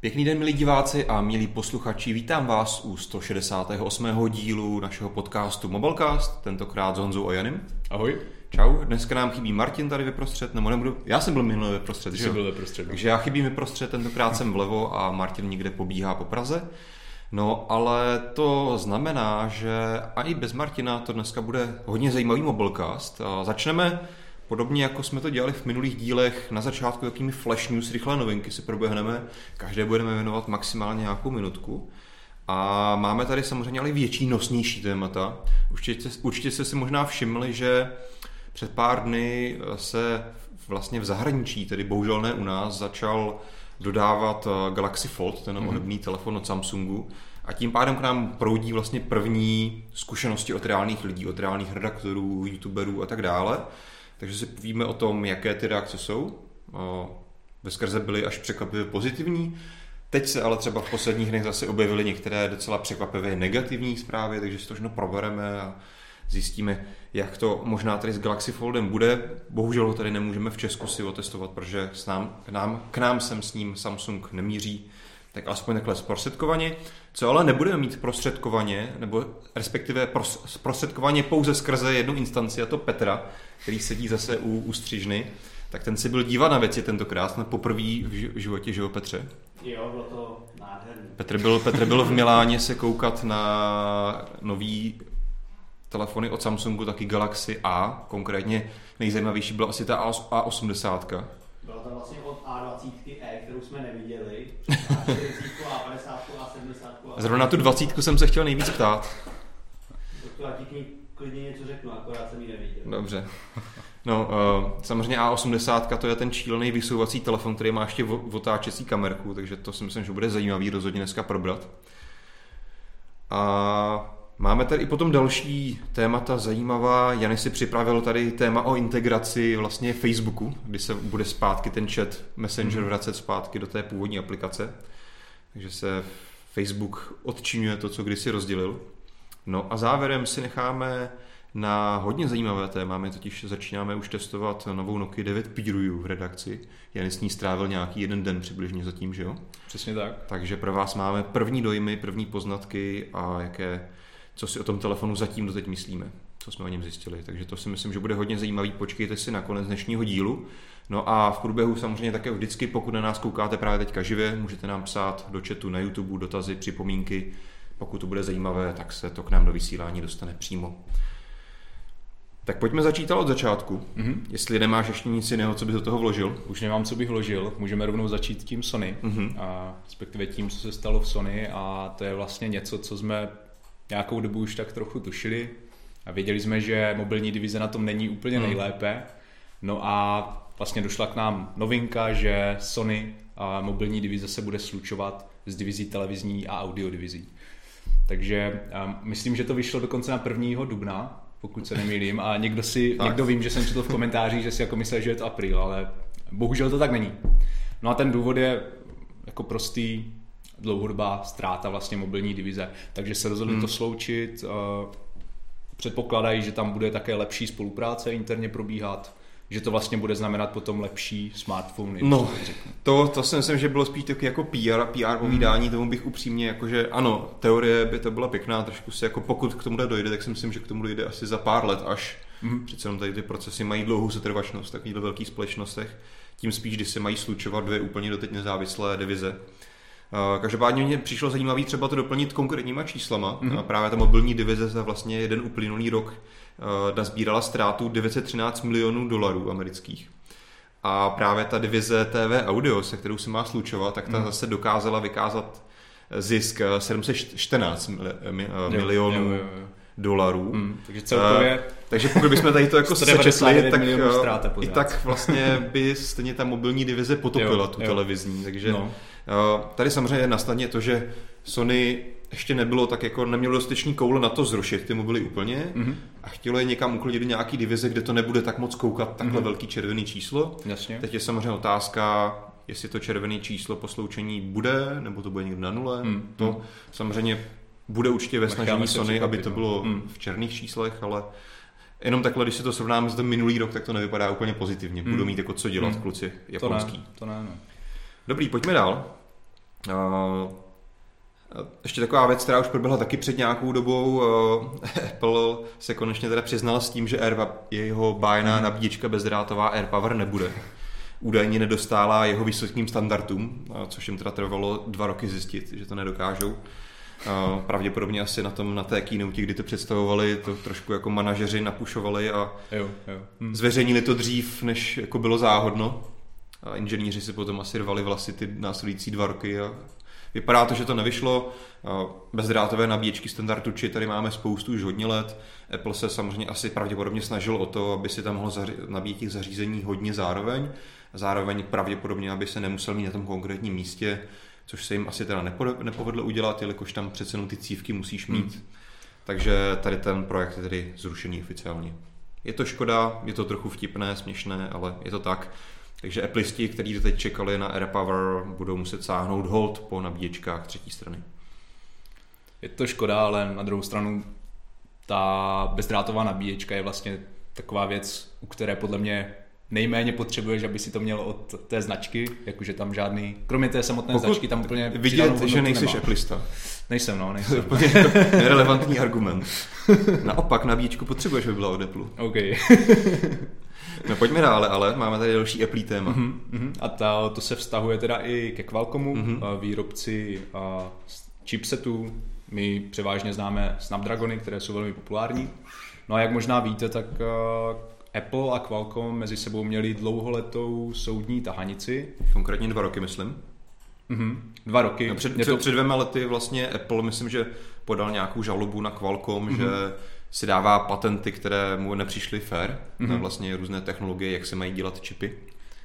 Pěkný den, milí diváci a milí posluchači, vítám vás u 168. dílu našeho podcastu Mobilecast, tentokrát s Honzou a Janem. Ahoj. Čau, dneska nám chybí Martin tady vyprostřed, nebo nebudu, já jsem byl minule vyprostřed, že byl vyprostřed. No. Takže já chybím vyprostřed, tentokrát jsem vlevo a Martin někde pobíhá po Praze. No, ale to znamená, že a i bez Martina to dneska bude hodně zajímavý mobilecast. Začneme Podobně jako jsme to dělali v minulých dílech, na začátku jakými flash news, rychlé novinky si proběhneme, každé budeme věnovat maximálně nějakou minutku. A máme tady samozřejmě ale větší, nosnější témata. Určitě, určitě jste si možná všimli, že před pár dny se vlastně v zahraničí, tedy bohužel ne u nás, začal dodávat eh, Galaxy Fold, ten mm-hmm. ohebný telefon od Samsungu. A tím pádem k nám proudí vlastně první zkušenosti od reálných lidí, od reálných redaktorů, youtuberů a tak dále. Takže si povíme o tom, jaké ty reakce jsou. Ve skrze byly až překvapivě pozitivní. Teď se ale třeba v posledních dnech zase objevily některé docela překvapivě negativní zprávy, takže si to všechno probereme a zjistíme, jak to možná tady s Galaxy Foldem bude. Bohužel ho tady nemůžeme v Česku si otestovat, protože s nám, k, nám, k nám sem s ním Samsung nemíří, tak aspoň takhle zprostředkovaně. Co ale nebudeme mít prostředkovaně, nebo respektive zprostředkovaně pouze skrze jednu instanci, a to Petra, který sedí zase u, u střižny, tak ten si byl dívat na věci tentokrát, na poprvé v životě, že jo Petře? Jo, bylo to nádherný. Petr byl, Petr byl v Miláně se koukat na nový telefony od Samsungu, taky Galaxy A, konkrétně nejzajímavější byla asi ta A80. Byla to vlastně od A20e, kterou jsme neviděli, A40, A50, A70. A zrovna tu 20 jsem se chtěl nejvíc ptát. To já ti klidně něco řeknu, akorát jsem ji neviděl. Dobře. No, uh, samozřejmě A80 to je ten čílený vysouvací telefon, který má ještě otáčecí kamerku, takže to si myslím, že bude zajímavý rozhodně dneska probrat. A máme tady i potom další témata zajímavá. Jany si připravil tady téma o integraci vlastně Facebooku, kdy se bude zpátky ten chat Messenger mhm. vracet zpátky do té původní aplikace. Takže se Facebook odčinuje to, co kdysi rozdělil. No a závěrem si necháme na hodně zajímavé téma. My totiž začínáme už testovat novou Nokia 9 Piruju v redakci. Jan s ní strávil nějaký jeden den přibližně zatím, že jo? Přesně tak. Takže pro vás máme první dojmy, první poznatky a jaké, co si o tom telefonu zatím doteď myslíme, co jsme o něm zjistili. Takže to si myslím, že bude hodně zajímavý. Počkejte si na konec dnešního dílu. No a v průběhu samozřejmě také vždycky, pokud na nás koukáte právě teďka živě, můžete nám psát do chatu na YouTube dotazy, připomínky, pokud to bude zajímavé, tak se to k nám do vysílání dostane přímo. Tak pojďme začít od začátku. Mm-hmm. Jestli nemáš ještě nic jiného, co bys do toho vložil. Už nemám, co bych vložil. Můžeme rovnou začít tím Sony. Mm-hmm. A respektive tím, co se stalo v Sony. A to je vlastně něco, co jsme nějakou dobu už tak trochu tušili. A věděli jsme, že mobilní divize na tom není úplně mm. nejlépe. No a vlastně došla k nám novinka, že Sony a mobilní divize se bude slučovat s divizí televizní a audio divizí. Takže myslím, že to vyšlo dokonce na 1. dubna, pokud se nemýlím, a někdo si, tak. někdo vím, že jsem četl v komentářích, že si jako myslel, že je to apríl, ale bohužel to tak není. No a ten důvod je jako prostý, dlouhodobá ztráta vlastně mobilní divize, takže se rozhodli hmm. to sloučit, uh, předpokládají, že tam bude také lepší spolupráce interně probíhat, že to vlastně bude znamenat potom lepší smartphony. No, to, to si myslím, že bylo spíš taky jako PR, PR povídání, mm. tomu bych upřímně, jakože ano, teorie by to byla pěkná, trošku si jako pokud k tomu dojde, tak si myslím, že k tomu dojde asi za pár let až. Mm. Přece jenom tady ty procesy mají dlouhou setrvačnost v takovýchto velkých společnostech, tím spíš, když se mají slučovat dvě úplně doteď nezávislé divize. Každopádně mě přišlo zajímavé třeba to doplnit konkrétníma číslama. Mm-hmm. Právě ta mobilní divize za vlastně jeden uplynulý rok nazbírala ztrátu 913 milionů dolarů amerických. A právě ta divize TV Audio, se kterou se má slučovat, tak ta mm. zase dokázala vykázat zisk 714 milionů jo, jo, jo. dolarů. Mm, takže celkově... Uh, takže pokud bychom tady to jako sečetli, tak i tak vlastně by stejně ta mobilní divize potopila jo, tu jo. televizní. Takže no. Tady samozřejmě nastane to, že Sony ještě nebylo tak jako, nemělo dostatečný koule na to zrušit ty mobily úplně mm-hmm. a chtělo je někam uklidit do nějaký divize, kde to nebude tak moc koukat takhle mm-hmm. velký červený číslo. Jasně. Teď je samozřejmě otázka, jestli to červené číslo po sloučení bude, nebo to bude někde na nule. Mm-hmm. To samozřejmě bude určitě ve snažení Sony, aby to bylo mm. v černých číslech, ale jenom takhle, když si to srovnáme s tím minulý rok, tak to nevypadá úplně pozitivně. Mm. Budou mít jako co dělat mm. kluci japonský. To ne, to ne, ne. Dobrý, pojďme dál. Uh, ještě taková věc, která už proběhla taky před nějakou dobou. Apple se konečně teda přiznal s tím, že Air, jeho bájná nabíječka bezdrátová AirPower nebude. Údajně nedostála jeho vysokým standardům, což jim teda trvalo dva roky zjistit, že to nedokážou. Pravděpodobně asi na tom, na té keynote, kdy to představovali, to trošku jako manažeři napušovali a jo, jo. Hm. zveřejnili to dřív, než jako bylo záhodno. A inženýři si potom asi rvali vlasy ty následující dva roky a vypadá to, že to nevyšlo. Bezdrátové nabíječky standardu či tady máme spoustu už hodně let. Apple se samozřejmě asi pravděpodobně snažil o to, aby si tam mohl nabíjet těch zařízení hodně zároveň. Zároveň pravděpodobně, aby se nemusel mít na tom konkrétním místě což se jim asi teda nepovedlo udělat, jelikož tam přece jenom ty cívky musíš mít. Hmm. Takže tady ten projekt je tedy zrušený oficiálně. Je to škoda, je to trochu vtipné, směšné, ale je to tak. Takže Appleisti, kteří teď čekali na AirPower, budou muset sáhnout hold po nabíječkách třetí strany. Je to škoda, ale na druhou stranu ta bezdrátová nabíječka je vlastně taková věc, u které podle mě nejméně potřebuješ, aby si to měl od té značky, jakože tam žádný, kromě té samotné Pokud značky, tam úplně vidět, že nejsi Applista. Nejsem, no, nejsem. To je nerelevantní argument. Naopak nabíječku potřebuješ, aby byla od Apple. OK. no pojďme dále, ale máme tady další Apple téma. Uh-huh. A ta, to se vztahuje teda i ke Qualcommu, uh-huh. výrobci uh, chipsetů. My převážně známe Snapdragony, které jsou velmi populární. No a jak možná víte, tak Apple a Qualcomm mezi sebou měli dlouholetou soudní tahanici. Konkrétně dva roky, myslím. Mm-hmm. Dva roky. No před, před, to... před dvěma lety vlastně Apple, myslím, že podal nějakou žalobu na Qualcomm, mm-hmm. že si dává patenty, které mu nepřišly fair, mm-hmm. na vlastně různé technologie, jak se mají dělat čipy.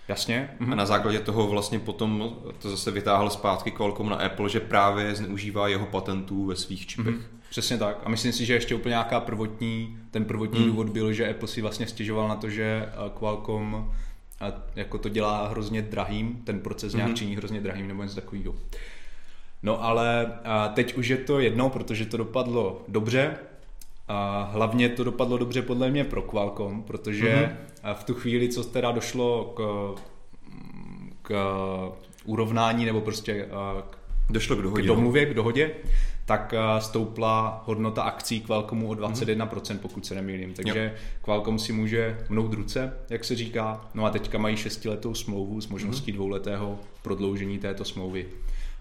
Jasně. Mm-hmm. A na základě toho vlastně potom to zase vytáhl zpátky Qualcomm na Apple, že právě zneužívá jeho patentů ve svých čipech. Mm-hmm. Přesně tak. A myslím si, že ještě úplně nějaká prvotní, ten prvotní mm. důvod byl, že Apple si vlastně stěžoval na to, že eh, Qualcomm eh, jako to dělá hrozně drahým, ten proces mm. nějak činí hrozně drahým nebo něco takového. No ale eh, teď už je to jedno, protože to dopadlo dobře. A hlavně to dopadlo dobře podle mě pro Qualcomm, protože mm-hmm. v tu chvíli, co teda došlo k, k urovnání nebo prostě k, Došlo k dohodě. K domluvě, k dohodě, tak stoupla hodnota akcí Qualcommu o 21%, pokud se nemýlím. Takže jo. Qualcomm si může mnout ruce, jak se říká. No a teďka mají šestiletou smlouvu s možností mm. dvouletého prodloužení této smlouvy.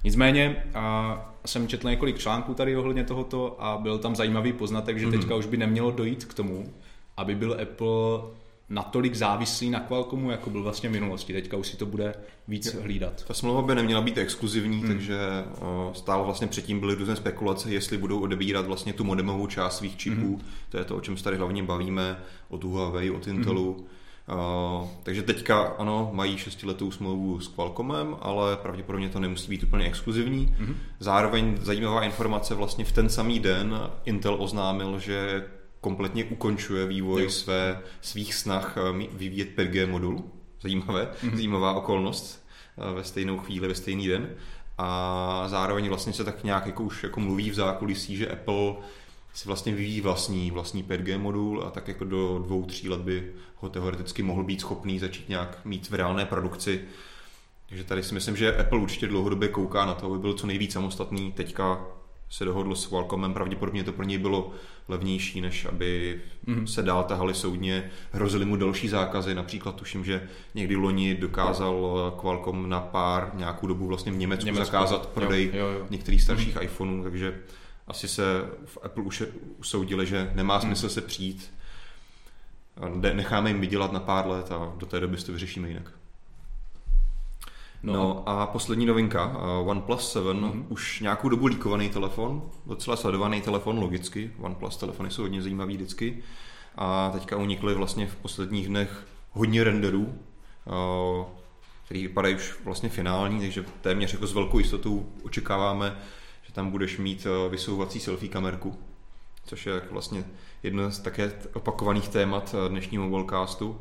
Nicméně a jsem četl několik článků tady ohledně tohoto a byl tam zajímavý poznatek, že teďka už by nemělo dojít k tomu, aby byl Apple natolik závislý na Qualcommu, jako byl vlastně v minulosti. Teďka už si to bude víc hlídat. Ta smlouva by neměla být exkluzivní, hmm. takže stále vlastně předtím byly různé spekulace, jestli budou odebírat vlastně tu modemovou část svých čipů. Hmm. To je to, o čem se tady hlavně bavíme, od Huawei, od Intelu. Hmm. Uh, takže teďka ano, mají šestiletou smlouvu s Qualcommem, ale pravděpodobně to nemusí být úplně exkluzivní. Mm-hmm. Zároveň zajímavá informace, vlastně v ten samý den Intel oznámil, že kompletně ukončuje vývoj jo. své, svých snah eh, vyvíjet 5G modul. Zajímavé, mm-hmm. zajímavá okolnost eh, ve stejnou chvíli, ve stejný den. A zároveň vlastně se tak nějak jako už jako mluví v zákulisí, že Apple si vlastně vyvíjí vlastní, vlastní 5G modul a tak jako do dvou, tří let by ho teoreticky mohl být schopný začít nějak mít v reálné produkci. Takže tady si myslím, že Apple určitě dlouhodobě kouká na to, aby byl co nejvíc samostatný. Teďka se dohodl s Qualcommem, pravděpodobně to pro něj bylo levnější, než aby mm. se dál tahali soudně. Hrozili mu další zákazy, například tuším, že někdy loni dokázal Qualcomm na pár nějakou dobu vlastně v Německu, Německu. zakázat prodej jo, jo, jo. některých starších mm. iPhoneů, takže asi se v Apple už usoudili, že nemá mhm. smysl se přijít. Necháme jim vydělat na pár let a do té doby to vyřešíme jinak. No. no a poslední novinka, uh, OnePlus 7, mm-hmm. už nějakou dobu líkovaný telefon, docela sledovaný telefon logicky, OnePlus telefony jsou hodně zajímavý vždycky a teďka unikly vlastně v posledních dnech hodně renderů, uh, který vypadají už vlastně finální, takže téměř jako s velkou jistotou očekáváme, že tam budeš mít uh, vysouvací selfie kamerku, což je vlastně jedno z také opakovaných témat dnešního mobilecastu.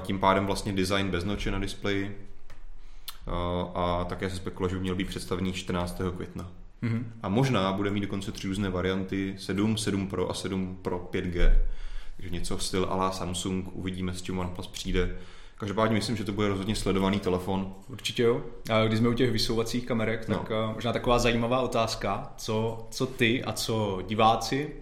Tím pádem vlastně design bez noče na displeji, a také se spekuluje, že by měl být představený 14. května. Mm-hmm. A možná bude mít dokonce tři různé varianty, 7, 7 Pro a 7 Pro 5G. Takže něco styl ala Samsung, uvidíme, s čím OnePlus přijde. Každopádně myslím, že to bude rozhodně sledovaný telefon. Určitě jo. A když jsme u těch vysouvacích kamerek, tak no. možná taková zajímavá otázka, co, co ty a co diváci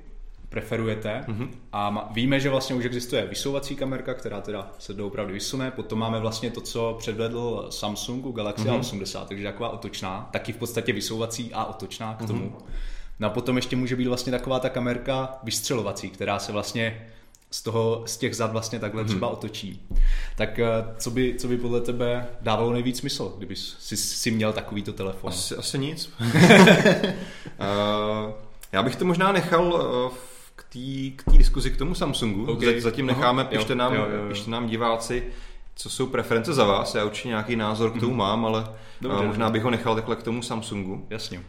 preferujete. Mm-hmm. A víme, že vlastně už existuje vysouvací kamerka, která teda se doopravdy vysune. Potom máme vlastně to, co předvedl Samsung u Galaxy mm-hmm. A80, takže taková otočná, taky v podstatě vysouvací a otočná k tomu. Mm-hmm. No a potom ještě může být vlastně taková ta kamerka vystřelovací, která se vlastně z, toho, z těch zad vlastně takhle mm-hmm. třeba otočí. Tak eh, co by, co by podle tebe dávalo nejvíc smysl, kdyby si, si měl takovýto telefon? Asi, asi nic. uh, já bych to možná nechal uh, k té diskuzi k tomu Samsungu. Okay. Zatím necháme, pište, nám, jo, jo, jo. pište nám diváci, co jsou preference za vás. Já určitě nějaký názor k tomu mm-hmm. mám, ale Dobře, možná bych ho nechal takhle k tomu Samsungu. Jasně. Uh,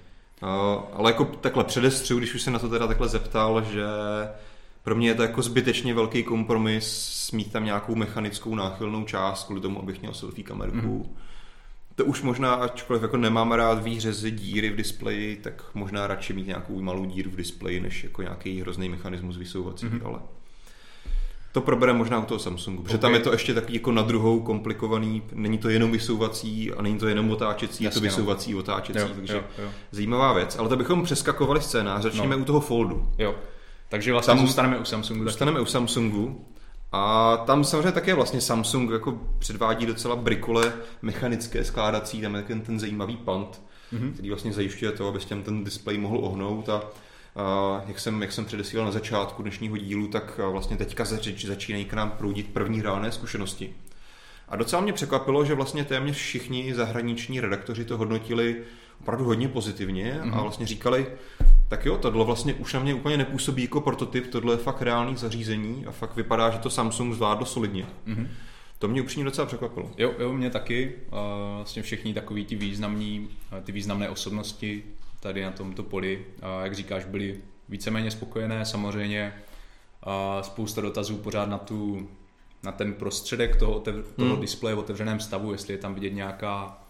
ale jako takhle předestřu, když už se na to teda takhle zeptal, že pro mě je to jako zbytečně velký kompromis mít tam nějakou mechanickou náchylnou část kvůli tomu, abych měl selfie kamerku. Mm. To už možná, ačkoliv jako nemám rád výřezy díry v displeji, tak možná radši mít nějakou malou díru v displeji, než jako nějaký hrozný mechanismus vysouvací, mm-hmm. ale to probere možná u toho Samsungu, protože okay. tam je to ještě taky jako na druhou komplikovaný, není to jenom vysouvací a není to jenom otáčecí, Jasně, je to no. vysouvací, no. otáčecí, jo, takže jo, jo. zajímavá věc. Ale to bychom přeskakovali scénář, začneme no. u toho Foldu. Jo. Takže vlastně tam zůstaneme u Samsungu. Zůstaneme taky. u Samsungu. A tam samozřejmě také vlastně Samsung jako předvádí docela brikole mechanické skládací, tam je ten, ten zajímavý pant, mm-hmm. který vlastně zajišťuje to, aby těm ten displej mohl ohnout a a jak jsem, jak jsem předesílal na začátku dnešního dílu, tak vlastně teďka zač, začínají k nám proudit první reálné zkušenosti. A docela mě překvapilo, že vlastně téměř všichni zahraniční redaktoři to hodnotili opravdu hodně pozitivně mm-hmm. a mhm. vlastně říkali, tak jo, tohle vlastně už na mě úplně nepůsobí jako prototyp, tohle je fakt reálný zařízení a fakt vypadá, že to Samsung zvládlo solidně. Mm-hmm. To mě upřímně docela překvapilo. Jo, jo, mě taky. Vlastně všichni takový ti významní, ty významné osobnosti tady na tomto poli, jak říkáš, byli víceméně spokojené. Samozřejmě spousta dotazů pořád na tu na ten prostředek toho, toho hmm. displeje v otevřeném stavu, jestli je tam vidět nějaká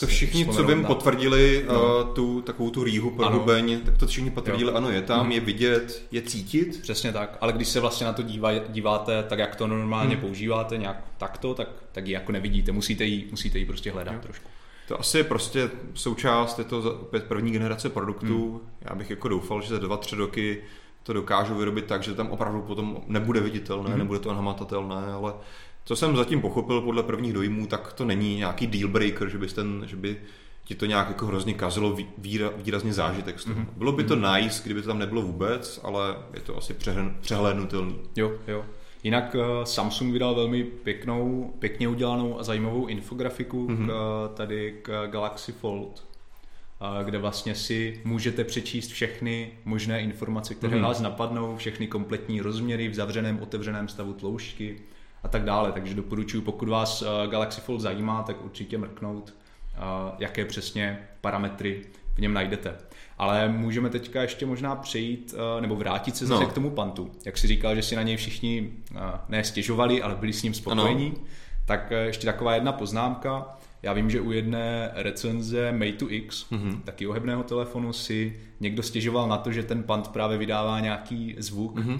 to všichni, co vím, potvrdili no. uh, tu takovou tu rýhu pro hubeň, tak to všichni potvrdili, jo. ano, je tam, mm. je vidět, je cítit. Přesně tak, ale když se vlastně na to dívá, díváte, tak jak to normálně mm. používáte nějak takto, tak, tak ji jako nevidíte, musíte ji, musíte ji prostě hledat jo. trošku. To asi je prostě součást, je to opět první generace produktů. Mm. Já bych jako doufal, že za dva, tři roky to dokážu vyrobit tak, že tam opravdu potom nebude viditelné, mm. nebude to nahmatatelné, ale co jsem zatím pochopil podle prvních dojmů, tak to není nějaký deal breaker, že, bys ten, že by ti to nějak jako hrozně kazilo výra, výrazně zážitek z toho. Mm-hmm. Bylo by to mm-hmm. nice, kdyby to tam nebylo vůbec, ale je to asi přehlédnutelný. Jo, jo. Jinak uh, Samsung vydal velmi pěknou, pěkně udělanou a zajímavou infografiku mm-hmm. k, eh, tady k Galaxy Fold, uh, kde vlastně si můžete přečíst všechny možné informace, které mm-hmm. vás napadnou, všechny kompletní rozměry v zavřeném, otevřeném stavu tloušťky, a tak dále. Takže doporučuji, pokud vás eh, Galaxy Fold zajímá, tak určitě mrknout, eh, jaké přesně parametry v něm najdete. Ale můžeme teďka ještě možná přejít, eh, nebo vrátit se zase no. k tomu pantu. Jak si říkal, že si na něj všichni ne stěžovali, ale byli s ním spokojení, ano. tak ještě taková jedna poznámka. Já vím, že u jedné recenze Mate 2 X, mm-hmm. taky ohebného telefonu, si někdo stěžoval na to, že ten pant právě vydává nějaký zvuk, mm-hmm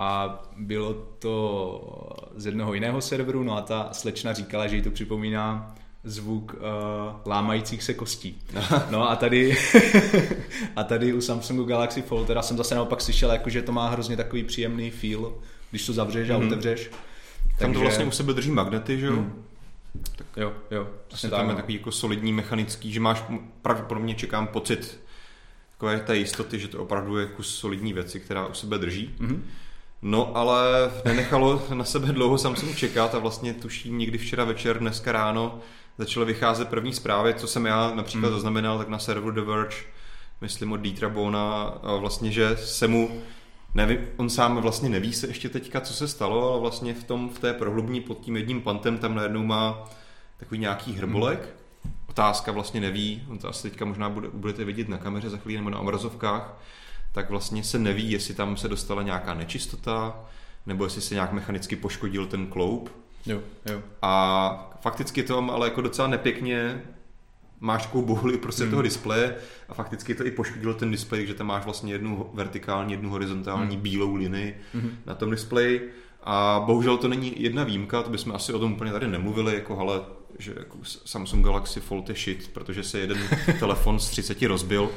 a bylo to z jednoho jiného serveru, no a ta slečna říkala, že jí to připomíná zvuk uh, lámajících se kostí. No a tady, a tady u Samsungu Galaxy Fold, teda jsem zase naopak slyšel, jako, že to má hrozně takový příjemný feel, když to zavřeš mm-hmm. a mhm. otevřeš. Tam Takže... to vlastně u sebe drží magnety, že jo? Mm. Tak jo, jo. Vlastně tam je takový jako solidní mechanický, že máš, pravděpodobně čekám pocit takové té jistoty, že to opravdu je kus solidní věci, která u sebe drží. Mm-hmm. No ale nenechalo na sebe dlouho Samsung čekat a vlastně tuším někdy včera večer, dneska ráno začaly vycházet první zprávy, co jsem já například hmm. zaznamenal, tak na serveru The Verge, myslím od Dietra Bona, vlastně, že se mu Neví, on sám vlastně neví se ještě teďka, co se stalo, ale vlastně v, tom, v té prohlubní pod tím jedním pantem tam najednou má takový nějaký hrbolek. Hmm. Otázka vlastně neví, on to asi teďka možná bude, budete vidět na kameře za chvíli nebo na obrazovkách, tak vlastně se neví, jestli tam se dostala nějaká nečistota, nebo jestli se nějak mechanicky poškodil ten kloup. Jo, jo. A fakticky to ale jako docela nepěkně máš takovou bohuli prostě hmm. toho displeje a fakticky to i poškodilo ten displej, že tam máš vlastně jednu vertikální, jednu horizontální hmm. bílou linii hmm. na tom displeji A bohužel to není jedna výjimka, to bychom asi o tom úplně tady nemluvili, jako ale že jako Samsung Galaxy Fold je shit, protože se jeden telefon z 30 rozbil.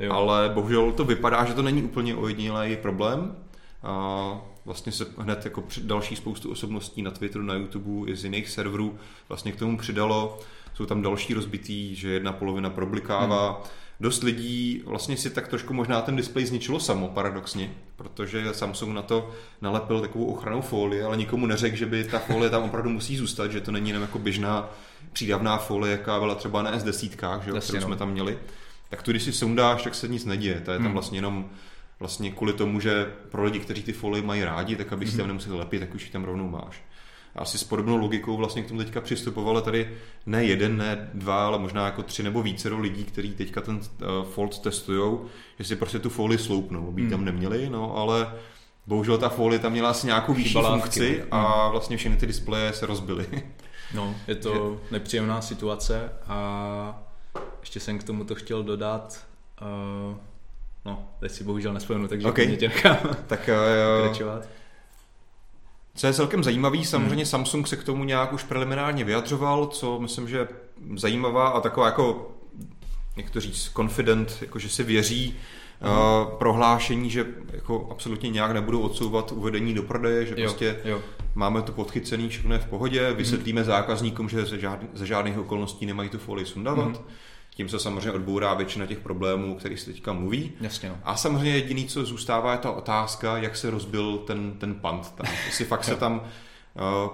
Jo. Ale bohužel to vypadá, že to není úplně ojedinělý problém. A vlastně se hned jako další spoustu osobností na Twitteru, na YouTube i z jiných serverů vlastně k tomu přidalo. Jsou tam další rozbitý, že jedna polovina problikává. Hmm. Dost lidí vlastně si tak trošku možná ten displej zničilo samo, paradoxně, protože Samsung na to nalepil takovou ochranou folii, ale nikomu neřekl, že by ta folie tam opravdu musí zůstat, že to není jenom jako běžná přídavná folie, jaká byla třeba na S10, že, kterou no. jsme tam měli. Tak tu, když si sundáš, tak se nic neděje. To je tam hmm. vlastně jenom vlastně kvůli tomu, že pro lidi, kteří ty folie mají rádi, tak aby si tam mhm. nemuseli lepit, tak už ji tam rovnou máš. A asi s podobnou logikou vlastně k tomu teďka přistupovali tady ne jeden, ne dva, ale možná jako tři nebo více lidí, kteří teďka ten uh, Fold testují, že si prostě tu folii sloupnou, by hmm. tam neměli, no ale bohužel ta folie tam měla asi nějakou vyšší funkci a hmm. vlastně všechny ty displeje se rozbily. No, je to nepříjemná situace a ještě jsem k tomu to chtěl dodat, uh, No, teď si bohužel nespomenu, takže okay. tě nechám tak, uh, Co je celkem zajímavý, samozřejmě hmm. Samsung se k tomu nějak už preliminárně vyjadřoval, co myslím, že zajímavá a taková jako, jak to říct, confident, jako že si věří. Uh, prohlášení, že jako absolutně nějak nebudou odsouvat uvedení do prodeje, že jo, prostě jo. máme to podchycený, všechno je v pohodě, vysvětlíme hmm. zákazníkům, že ze, žád, ze žádných okolností nemají tu folii sundavat. Hmm tím se samozřejmě odbourá většina těch problémů, který se teďka mluví. Jasně, no. A samozřejmě jediný, co zůstává, je ta otázka, jak se rozbil ten, ten pant tam. Jestli fakt se tam eh,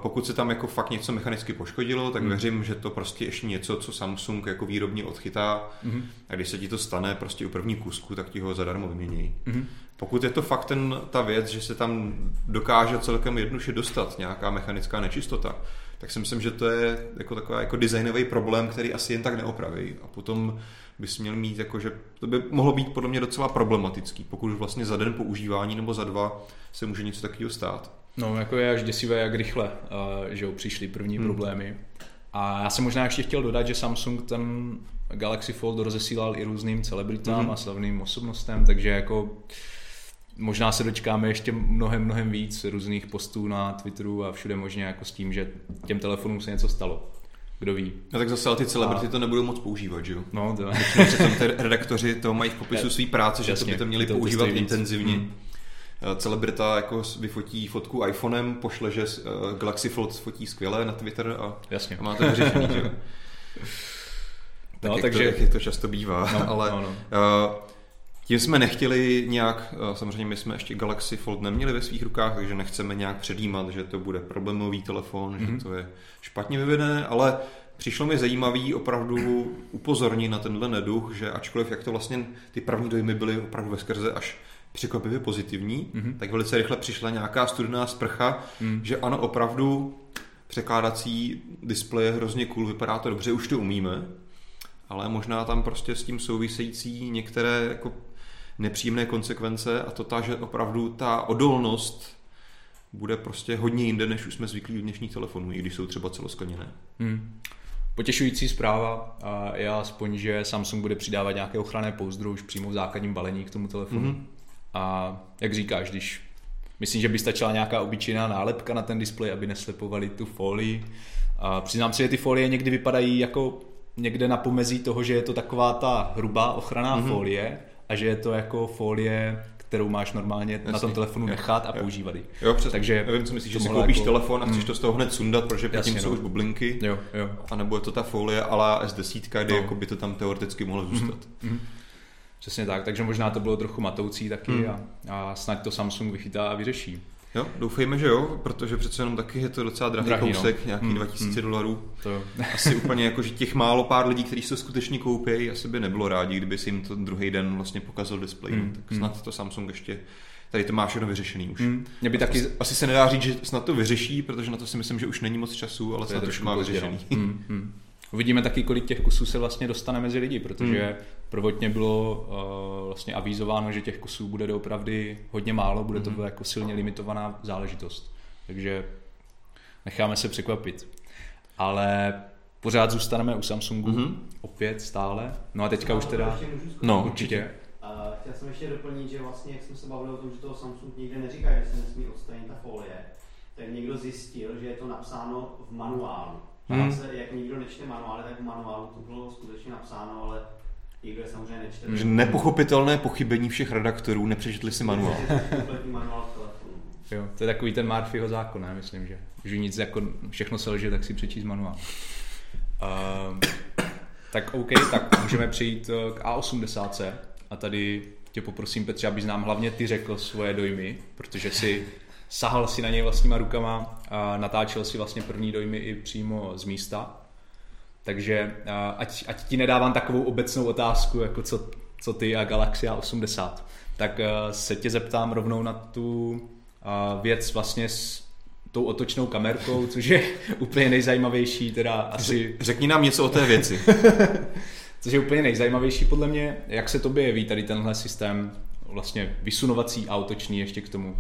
pokud se tam jako fakt něco mechanicky poškodilo, tak mm. věřím, že to prostě ještě něco, co Samsung jako výrobně odchytá mm. a když se ti to stane prostě u první kusku, tak ti ho zadarmo vymění. Mm. Pokud je to fakt ten, ta věc, že se tam dokáže celkem jednoduše dostat nějaká mechanická nečistota, tak si myslím, že to je jako taková jako designový problém, který asi jen tak neopraví. A potom bys měl mít, jako, že to by mohlo být podle mě docela problematický, pokud už vlastně za den používání nebo za dva se může něco takového stát. No, jako je až děsivé, jak rychle, uh, že jo, přišly první hmm. problémy. A já jsem možná ještě chtěl dodat, že Samsung ten Galaxy Fold rozesílal i různým celebritám hmm. a slavným osobnostem, takže jako možná se dočkáme ještě mnohem, mnohem víc různých postů na Twitteru a všude možně jako s tím, že těm telefonům se něco stalo. Kdo ví. No tak zase ale ty celebrity a... to nebudou moc používat, že jo? No, to Přitom ty redaktoři to mají v popisu své práce, že Jasně, to by to měli to používat intenzivně. Hmm. Eh, celebrita jako vyfotí fotku iPhonem, pošle, že uh, Galaxy Fold fotí skvěle na Twitter a, Jasně. a má to vyřešený, že jo? Tak no, jak takže... To, jak to často bývá, no, ale no, no. Uh, tím jsme nechtěli nějak, eh, samozřejmě my jsme ještě Galaxy Fold neměli ve svých rukách, takže nechceme nějak předjímat, že to bude problémový telefon, mm-hmm. že mhm. to je špatně vyvedené, ale přišlo mi zajímavý opravdu upozornit na tenhle neduch, že ačkoliv jak to vlastně ty první dojmy byly opravdu ve skrze až překvapivě pozitivní, mm-hmm. tak velice rychle přišla nějaká studená sprcha, mm. že ano, opravdu překládací displeje hrozně cool, vypadá to dobře, už to umíme, ale možná tam prostě s tím související některé jako nepříjemné konsekvence a to ta, že opravdu ta odolnost bude prostě hodně jinde, než už jsme zvyklí u dnešních telefonů, i když jsou třeba celoskleněné. Hmm. Potěšující zpráva je aspoň, že Samsung bude přidávat nějaké ochranné pouzdro už přímo v základním balení k tomu telefonu. Hmm. A jak říkáš, když myslím, že by stačila nějaká obyčejná nálepka na ten displej, aby neslepovali tu folii. A přiznám si, že ty folie někdy vypadají jako někde na pomezí toho, že je to taková ta hrubá ochranná mm-hmm. folie, a že je to jako folie, kterou máš normálně Jasně. na tom telefonu nechat a jo. používat ji. Jo, přesně. Takže Nevím, co myslíš, že si koupíš jako... telefon a chceš mm. to z toho hned sundat, protože pod tím jsou no. už bublinky. Jo, jo. A nebo je to ta folie ale S10, kde no. jako by to tam teoreticky mohlo zůstat. Mm. Mm. Přesně tak, takže možná to bylo trochu matoucí taky mm. a, a snad to Samsung vychytá a vyřeší. Jo, doufejme, že jo, protože přece jenom taky je to docela drahý, drahý no. kousek, no. nějaký hmm, 2000 hmm. dolarů. To Asi úplně jako, že těch málo pár lidí, kteří se skutečně koupí, asi by nebylo rádi, kdyby si jim to druhý den vlastně pokazil displej. Hmm. Tak hmm. snad to Samsung ještě tady to má všechno vyřešený už. Hmm. Mě by taky... Asi, asi se nedá říct, že snad to vyřeší, protože na to si myslím, že už není moc času, ale to snad to už má vyřešený. Hmm. Hmm. Uvidíme taky, kolik těch kusů se vlastně dostane mezi lidi, protože hmm. prvotně bylo uh, vlastně avízováno, že těch kusů bude doopravdy hodně málo, bude to hmm. jako silně limitovaná záležitost. Takže necháme se překvapit. Ale pořád zůstaneme u Samsungu, hmm opět stále. No a teďka no, už teda... No, určitě. Uh, chtěl jsem ještě doplnit, že vlastně, jak jsme se bavili o tom, že toho Samsung nikde neříká, že se nesmí odstranit ta folie, tak někdo zjistil, že je to napsáno v manuálu. Hmm. Hmm. Se, jak nikdo nečte manuály, tak v manuálu to bylo skutečně napsáno, ale nikdo je samozřejmě nečte. Že nepochopitelné pochybení všech redaktorů, nepřečetli si manuál. Jo, to je takový ten Murphyho zákon, ne? myslím, že, že nic jako všechno selže, tak si přečíst manuál. Uh, tak OK, tak můžeme přejít eh, k A80 a tady tě poprosím Petře, abys nám hlavně ty řekl svoje dojmy, protože si sahal si na něj vlastníma rukama a natáčel si vlastně první dojmy i přímo z místa. Takže ať, ať ti nedávám takovou obecnou otázku, jako co, co ty a Galaxy A80, tak se tě zeptám rovnou na tu věc vlastně s tou otočnou kamerkou, což je úplně nejzajímavější, teda asi Řekni nám něco o té věci. což je úplně nejzajímavější podle mě. Jak se tobě jeví tady tenhle systém vlastně vysunovací a otočný ještě k tomu?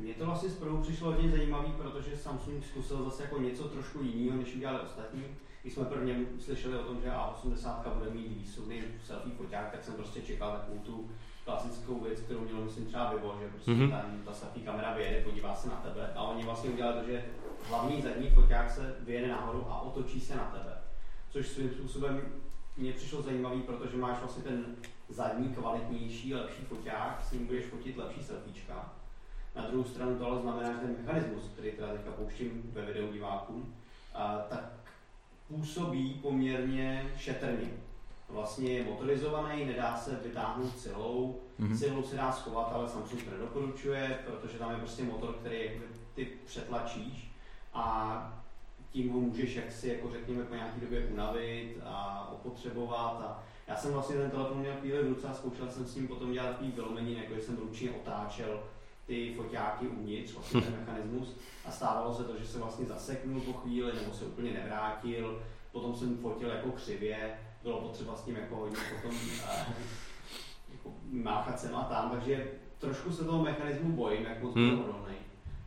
Mně to vlastně zprvu přišlo hodně zajímavý, protože Samsung zkusil zase jako něco trošku jiného, než udělali ostatní. Když jsme prvně slyšeli o tom, že A80 bude mít výsuvný selfie foťák, tak jsem prostě čekal takovou tu klasickou věc, kterou mělo myslím třeba Vivo, že prostě Mhm. mm-hmm. ta selfie kamera vyjede, podívá se na tebe a oni vlastně udělali to, že hlavní zadní foťák se vyjede nahoru a otočí se na tebe. Což svým způsobem mně přišlo zajímavý, protože máš vlastně ten zadní kvalitnější, lepší foťák, s ním budeš fotit lepší selfiečka. Na druhou stranu to ale znamená, že ten mechanismus, který teda teďka pouštím ve videu divákům, tak působí poměrně šetrně. Vlastně je motorizovaný, nedá se vytáhnout silou, Mhm. mm-hmm. silou se dá schovat, ale Samsung to nedoporučuje, protože tam je prostě motor, který ty přetlačíš a tím ho můžeš jaksi, jako řekněme, po nějaké době unavit a opotřebovat. A já jsem vlastně ten telefon měl chvíli v ruce a zkoušel jsem s ním potom dělat takový vylomenin, jako že jsem ručně otáčel ty foťáky uvnitř, vlastně ten mechanismus a stávalo se to, že se vlastně zaseknul po chvíli nebo se úplně nevrátil, potom jsem fotil jako křivě, bylo potřeba s tím jako hodně potom eh, jako máchat sem a tam, takže trošku se toho mechanismu bojím, jak moc Hmm. odolný.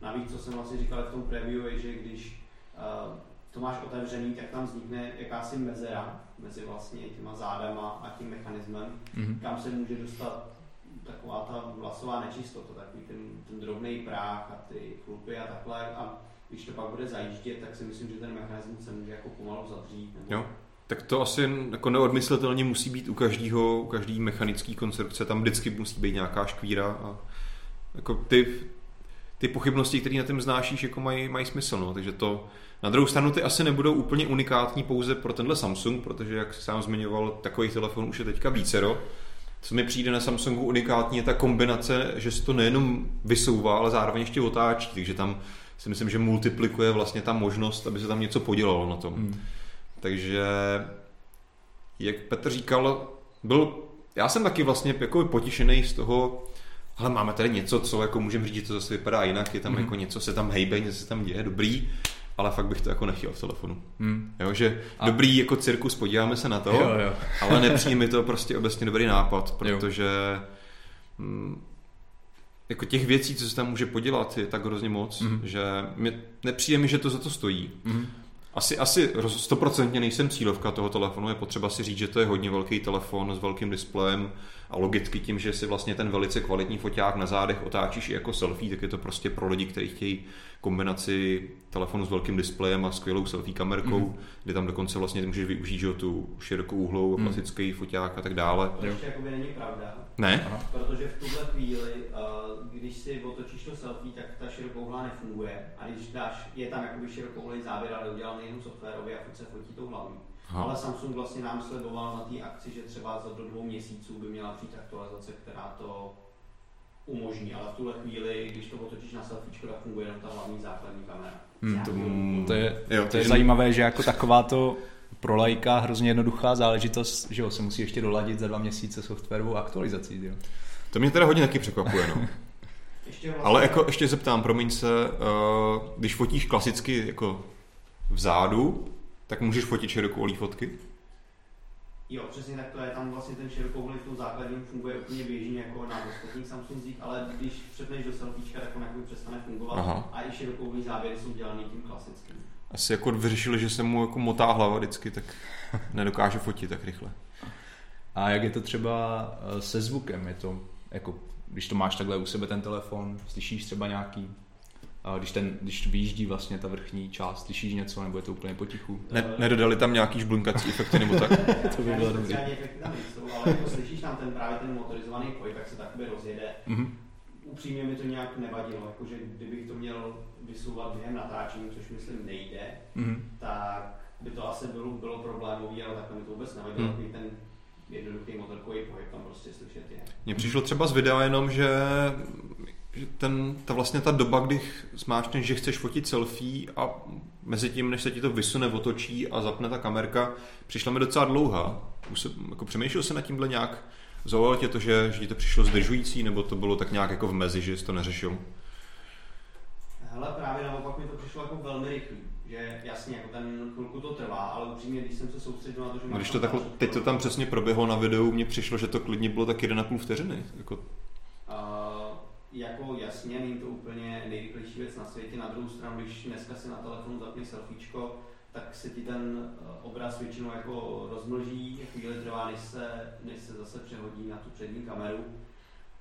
Navíc, co jsem vlastně říkal v tom preview, je, že když uh, to máš otevřený, tak tam vznikne jakási mezera mezi vlastně těma zádama a tím mechanismem, Mhm. kam se může dostat taková ta vlasová nečistota, takový ten, ten drobný práh a ty chlupy a takhle. A když to pak bude zajíždět, tak si myslím, že ten mechanismus se může jako pomalu zadřít. Nebo... Jo. Tak to asi jako neodmyslitelně musí být u každého, u každý mechanické konstrukce, tam vždycky musí být nějaká škvíra a jako ty, ty pochybnosti, které na tím znášíš, jako mají, mají smysl, no. takže to na druhou stranu ty asi nebudou úplně unikátní pouze pro tenhle Samsung, protože jak sám zmiňoval, takových telefonů už je teďka vícero. Co mi přijde na Samsungu unikátní je ta kombinace, že se to nejenom vysouvá, ale zároveň ještě otáčí, takže tam si myslím, že multiplikuje vlastně ta možnost, aby se tam něco podělalo na tom. Mhm. Takže, jak Petr říkal, byl, já jsem taky vlastně jako potěšený z toho, ale máme tady něco, co jako můžeme říct, že to zase vypadá jinak, je tam Mhm. jako něco, se tam hejbe, něco se tam děje, dobrý, ale fakt bych to jako nechtěl v telefonu. Mhm. Jo, že A- dobrý jako cirkus, podíváme se na to, Jo, jo. ale nepřijde mi to prostě obecně dobrý nápad, protože mm, jako těch věcí, co se tam může podělat, je tak hrozně moc, Mhm. že mi, nepřijde mi, že to za to stojí. Mhm. Asi, asi stoprocentně nejsem cílovka toho telefonu, je potřeba si říct, že to je hodně velký telefon s velkým displejem a logicky tím, že si vlastně ten velice kvalitní foťák na zádech otáčíš i jako selfie, tak je to prostě pro lidi, kteří chtějí kombinaci telefonu s velkým displejem a skvělou selfie kamerkou, Mhm. kde tam dokonce vlastně můžeš využít že tu širokou úhlou, Mhm. klasický foťák a tak dále. To ještě jakoby není pravda, Ne? Aha. protože v tuhle chvíli, uh, když si otočíš to selfie, tak ta širokouhla nefunguje. A když dáš, je tam jakoby širokouhlý záběr, ale udělaný jenom softwarově a furt se fotí tou hlavní. Aha. Ale Samsung vlastně nám sledoval na té akci, že třeba za do dvou měsíců by měla přijít aktualizace, která to umožní, ale v tuhle chvíli, když to otočíš na selfiečko, tak funguje jenom ta hlavní základní kamera. Hmm, to- To je, Jo, to je zajímavé, že jako taková to pro lajka hrozně jednoduchá záležitost, že jo, se musí ještě doladit za dva měsíce softwarovou aktualizací, jo. To mě teda hodně taky překvapuje, no. Ještě vlastně, Ale jako ještě zeptám, promiň se, uh, když fotíš klasicky jako vzadu, tak můžeš fotit širokoulý fotky? Jo, přesně tak to je, tam vlastně ten širokouhlý v tom základním funguje úplně běžně jako na ostatních Samsungích, ale když přepneš do selfiečka, tak on jako přestane fungovat Aha. a i širokouhlý záběry jsou dělaný tím klasickým. Asi jako vyřešili, že se mu jako motá hlava vždycky, tak nedokáže fotit tak rychle. A jak je to třeba eh, se zvukem? Je to jako, když to máš takhle u sebe ten telefon, slyšíš třeba nějaký když, ten, když vyjíždí vlastně ta vrchní část, slyšíš něco, nebo je to úplně potichu? Ne, nedodali tam nějaký žblunkací efekty nebo tak? to by bylo dobré. efekty tam nejsou, ale jako slyšíš tam ten právě ten motorizovaný pohyb, jak se takhle rozjede. Mm-hmm. Upřímně mi to nějak nevadilo, jakože kdybych to měl vysouvat během natáčení, což myslím nejde, mm-hmm. tak by to asi bylo, bylo problémový, ale takhle mi to vůbec nevadilo, mm. ten jednoduchý motorkový pohyb tam prostě slyšet je. Mně přišlo třeba z videa jenom, že že ten, ta vlastně ta doba, kdy zmáčkneš, že chceš fotit selfie a mezi tím, než se ti to vysune, otočí a zapne ta kamerka, přišla mi docela dlouhá. Už se, jako přemýšlel se nad tímhle nějak? Zaujalo tě to, že, že ti to přišlo zdržující, nebo to bylo tak nějak jako v mezi, že jsi to neřešil? Hele, právě naopak mi to přišlo jako velmi rychlý. Že jasně, jako ten chvilku to trvá, ale upřímně, když jsem se soustředil na to, že no, když to takhle, teď to tam přesně proběhlo na videu, mně přišlo, že to klidně bylo tak 1,5 vteřiny. Jako... Uh, jako jasně, není to úplně nejrychlejší věc na světě. Na druhou stranu, když dneska si na telefonu zapne selfiečko, tak se ti ten eh, obraz většinou jako rozmlží, chvíli trvá, než se, než se zase přehodí na tu přední kameru.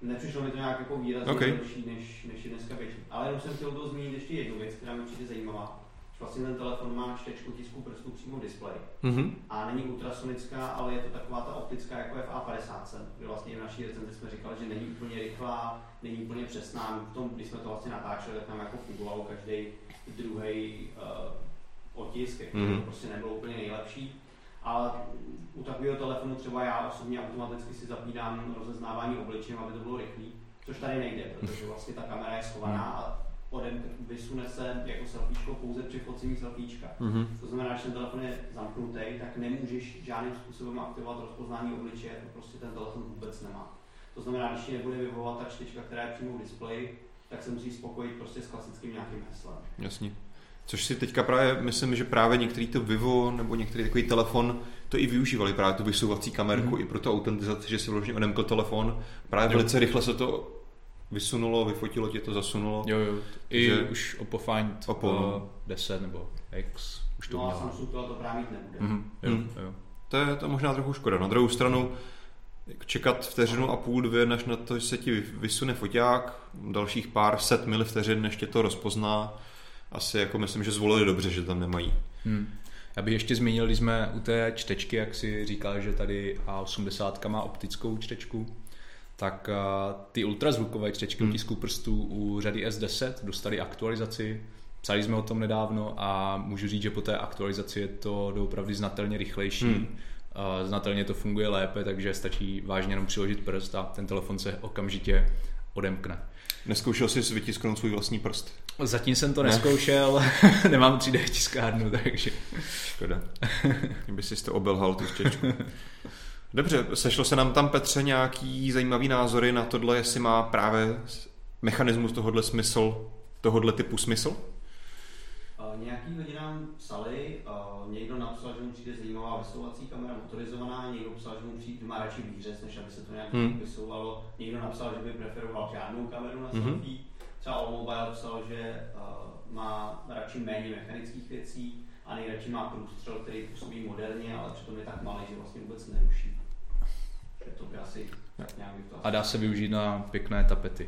Nepřišlo mi to nějak jako výrazně okay. delší, než, než je dneska běžný. Ale jenom jsem chtěl to zmínit ještě jednu věc, která mi přijde zajímavá vlastně ten telefon má čtečku tisku prstů přímo v displeji. Mm-hmm. A není ultrasonická, ale je to taková ta optická jako FA50, kde vlastně v naší recenzi jsme říkali, že není úplně rychlá, není úplně přesná. V tom, když jsme to vlastně natáčeli, tak nám jako fungovalo každý druhý uh, otisk, který mm-hmm. prostě nebyl úplně nejlepší. Ale u takového telefonu třeba já osobně automaticky si zapínám rozeznávání obličejem, aby to bylo rychlé, což tady nejde, protože vlastně ta kamera je schovaná a odem, vysune se jako selfiečko pouze při focení selfiečka. Mm-hmm. To znamená, že ten telefon je zamknutý, tak nemůžeš žádným způsobem aktivovat rozpoznání obličeje, to prostě ten telefon vůbec nemá. To znamená, když ti nebude vyhovovat ta čtečka, která je přímo v displeji, tak se musí spokojit prostě s klasickým nějakým heslem. Jasně. Což si teďka právě myslím, že právě některý to Vivo nebo některý takový telefon to i využívali právě tu vysouvací kamerku mm. i pro to autentizaci, že si vložně odemkl telefon. Právě jo. velice rychle se to vysunulo, vyfotilo tě to, zasunulo. Jo, jo. I že... už Oppo Find Oppo, uh, 10 nebo X už to no, měla. Samsung to, to právě nebude. Mm-hmm. Jo, mm. jo. To je to možná trochu škoda. Na druhou stranu, čekat vteřinu a půl, dvě, než na to se ti vysune foťák, dalších pár set mil vteřin, než tě to rozpozná, asi jako myslím, že zvolili dobře, že tam nemají. Hmm. Já bych ještě zmínil, když jsme u té čtečky, jak si říkal, že tady A80 má optickou čtečku, tak uh, ty ultrazvukové čtečky hmm. tisku prstů u řady S10 dostali aktualizaci. Psali jsme o tom nedávno a můžu říct, že po té aktualizaci je to doopravdy znatelně rychlejší. Hmm. Uh, znatelně to funguje lépe, takže stačí vážně jenom přiložit prst a ten telefon se okamžitě odemkne. Neskoušel jsi vytisknout svůj vlastní prst? Zatím jsem to ne. neskoušel, nemám 3D tiskárnu, takže... Škoda. Kdyby si to obelhal tu štěčku. Dobře, sešlo se nám tam, Petře, nějaký zajímavý názory na tohle, jestli má právě mechanismus tohohle smysl, tohohle typu smysl? Uh, nějaký lidi nám psali, uh, někdo napsal, že mu přijde zajímavá vysouvací kamera motorizovaná, někdo psal, že mu přijde, má radši výřez, než aby se to nějak hmm. vysouvalo, někdo napsal, že by preferoval žádnou kameru na hmm. selfie, třeba Mobile psal, že uh, má radši méně mechanických věcí a nejradši má průstřel, který působí moderně, ale přitom je tak malý, že vlastně vůbec neruší. To by asi tak nějak to A dá se využít na pěkné tapety.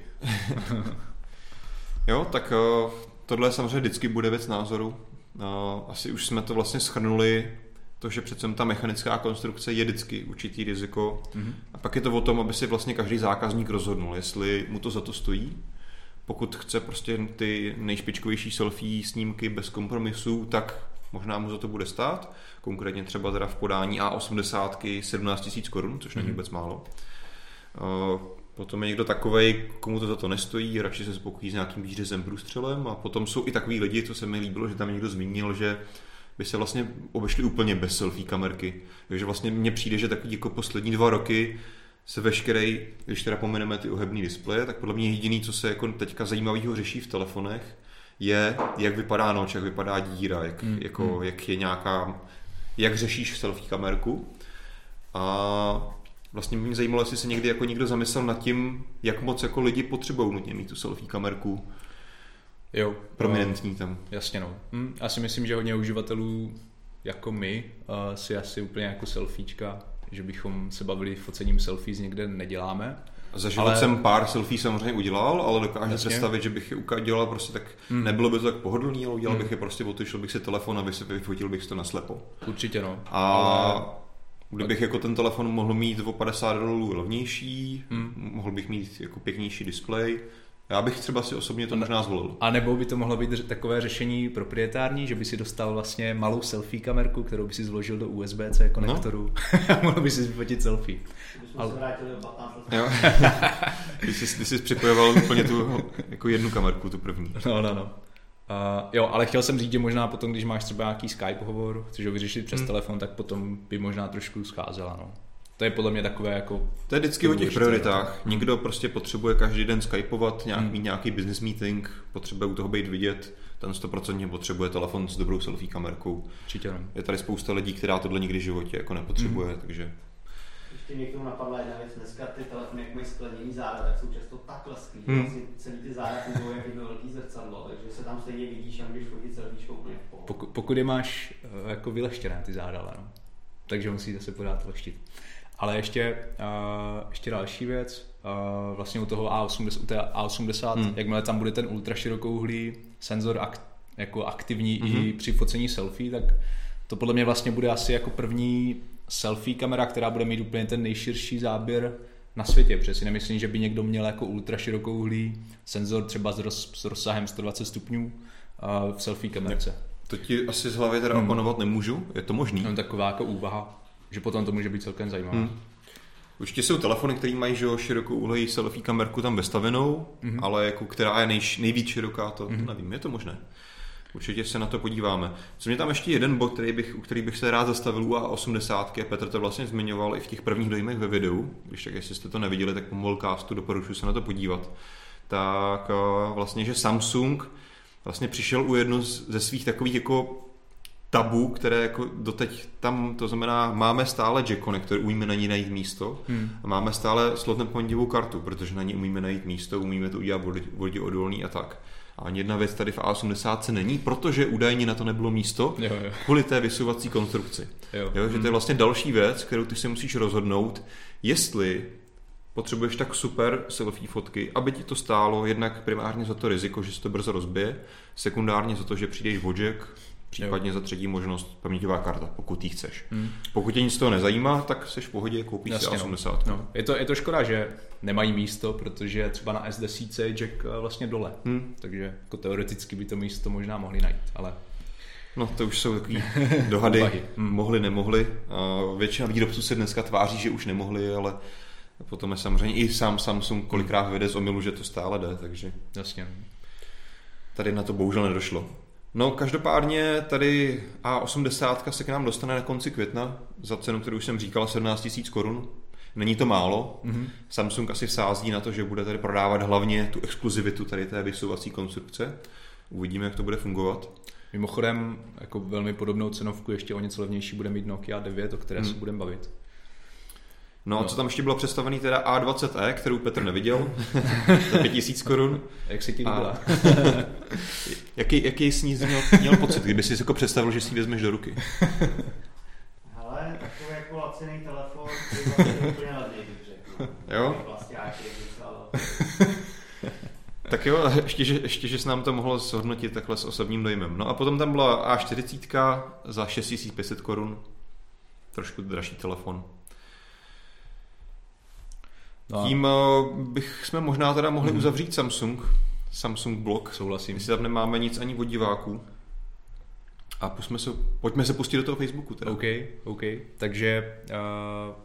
jo, tak uh, tohle samozřejmě vždycky bude věc názoru. Uh, asi už jsme to vlastně schrnuli, to, že přece ta mechanická konstrukce je vždycky určitý riziko. Mm-hmm. A pak je to o tom, aby si vlastně každý zákazník rozhodnul, jestli mu to za to stojí. Pokud chce prostě ty nejšpičkovější selfie snímky bez kompromisů, tak možná mu za to bude stát, konkrétně třeba teda v podání A80 17 000 korun, což není mm. vůbec málo. Eh, potom je někdo takový, komu to za to nestojí, radši se spokojí s nějakým výřezem průstřelem a potom jsou i takový lidi, co se mi líbilo, že tam někdo zmínil, že by se vlastně obešli úplně bez selfie kamerky. Takže vlastně mně přijde, že takový jako poslední dva roky se veškerý, když teda pomeneme ty ohebný displeje, tak podle mě jediný, co se jako teďka zajímavého řeší v telefonech, je, jak vypadá noč, jak vypadá díra, jak, mm. jako, mm. jak je nějaká, jak řešíš selfie kamerku. A vlastně mě zajímalo, jestli se někdy jako někdo zamyslel nad tím, jak moc jako lidi potřebují nutně mít tu selfie kamerku. Jo. Prominentní no, tam. Jasně no. Hm, já si myslím, že hodně uživatelů jako my uh, si asi úplně jako selfiečka, že bychom se bavili focením selfies někde neděláme. Za život ale... jsem pár selfie samozřejmě udělal, ale dokážu Jasně. představit, že bych je udělal prostě tak, hmm. nebylo by to tak pohodlný, ale udělal hmm. bych je prostě, otočil bych si telefon a vyfotil bych si to naslepo. Určitě no. A ale... kdybych jako ten telefon mohl mít o 50 dolarů levnější, hmm. mohl bych mít jako pěknější displej, já bych třeba si osobně to možná zvolil. A nebo by to mohlo být takové řešení proprietární, že by si dostal vlastně malou selfie kamerku, kterou by si zložil do USB-C konektoru no. a mohl by si vyfotit selfie. Ale... se vrátili o 15 let. Jo. ty, jsi, ty jsi připojoval úplně tu jako jednu kamerku, tu první. No, no, no. Uh, jo, ale chtěl jsem říct, že možná potom, když máš třeba nějaký Skype hovor, chceš ho vyřešit přes hmm. telefon, tak potom by možná trošku scházela, no. To je podle mě takové jako... To je vždycky o těch prioritách. No. Někdo prostě potřebuje každý den skypovat, nějak, hmm. mít nějaký business meeting, potřebuje u toho být vidět, ten 100% potřebuje telefon s dobrou selfie kamerkou. Určitě no. Je tady spousta lidí, která tohle nikdy v životě jako nepotřebuje, hmm. takže... Ještě mě k tomu napadla jedna věc, dneska ty telefony, jak mají skleněný záda, tak jsou často tak lesklý, hmm. vlastně celý ty záda fungují jak jedno velký zrcadlo, takže se tam stejně vidíš a můžeš fotit selfie úplně v Pokud, pokud je máš eh, jako vyleštěné ty záda, no. takže musíte se pořád leštit. Ale ještě, uh, ještě další věc, uh, vlastně u toho A80, u té A80, hmm. jakmile tam bude ten ultra širokouhlý senzor ak, jako aktivní hmm. i při focení selfie, tak to podle mě vlastně bude asi jako první selfie kamera, která bude mít úplně ten nejširší záběr na světě, protože si nemyslím, že by někdo měl jako ultra širokouhlý senzor třeba s, roz, s rozsahem 120 stupňů uh, v selfie kamerce. To ti asi z hlavy teda hmm. oponovat nemůžu, je to možný? No, taková jako úvaha že potom to může být celkem zajímavé. Hmm. Určitě jsou telefony, které mají že, širokou úhlej selfie kamerku tam vestavenou, mm-hmm. ale jako která je nej, nejvíc široká, to, mm-hmm. to nevím, je to možné. Určitě se na to podíváme. Co mě tam ještě jeden bod, který bych, u který bych se rád zastavil u A80, Petr to vlastně zmiňoval i v těch prvních dojmech ve videu, když tak jestli jste to neviděli, tak po Molcastu doporučuji se na to podívat. Tak eh, vlastně, že Samsung vlastně přišel u jedno ze svých takových jako tabu, které jako doteď tam, to znamená, máme stále jack connector, umíme na ní najít místo hmm. a máme stále slotnem pohodivou kartu, protože na ní umíme najít místo, umíme to udělat vodě odolný a tak. A ani jedna věc tady v A80 není, protože údajně na to nebylo místo jo, jo. kvůli té vysuvací konstrukci. Jo. Jo, že to je hmm. vlastně další věc, kterou ty si musíš rozhodnout, jestli potřebuješ tak super selfie fotky, aby ti to stálo jednak primárně za to riziko, že se to brzo rozbije, sekundárně za to, že přijdeš vodžek, Případně jo. za třetí možnost paměťová karta, pokud ji chceš. Hmm. Pokud tě nic z toho nezajímá, tak seš v pohodě, koupíš Jasně, si 80. No. No. Je, to, je to škoda, že nemají místo, protože třeba na S10 je jack eh, vlastně dole. Hmm. Takže jako teoreticky by to místo možná mohli najít, ale No to už jsou takové dohady, hmm. mohli, nemohli. Většina výrobců se dneska tváří, že už nemohli, ale potom je samozřejmě i sám Samsung kolikrát vyjde z omilu, že to stále jde, takže... Jasně. Tady na to bohužel nedošlo. No, každopádně tady A80 se k nám dostane na konci května za cenu, kterou už jsem říkal, 17 000 korun. Není to málo. Mm-hmm. Samsung asi sází na to, že bude tady prodávat hlavně tu exkluzivitu tady té vysouvací konstrukce. Uvidíme, jak to bude fungovat. Mimochodem, jako velmi podobnou cenovku, ještě o něco levnější bude mít Nokia 9, o které mm. se budeme bavit. No, no, co tam ještě bylo představený, teda A20e, kterou Petr neviděl, za 5000 korun. Jak se ti líbila? A... jaký, jaký jsi ní měl, měl pocit, kdyby jsi jako představil, že si ji vezmeš do ruky? Ale takový jako laciný telefon, který vlastně úplně levný, bych řekl. Jo? Vlastně tak jo, ještě že, ještě, že jsi nám to mohlo zhodnotit takhle s osobním dojmem. No a potom tam byla A40 za 6500 korun. Trošku dražší telefon. No. Tím uh, bych jsme možná teda mohli mm. uzavřít Samsung, Samsung blog. Souhlasím. Jestli tam nemáme nic ani od diváků. A pusme se, pojďme se pustit do toho Facebooku. Teda. OK, OK. Takže uh,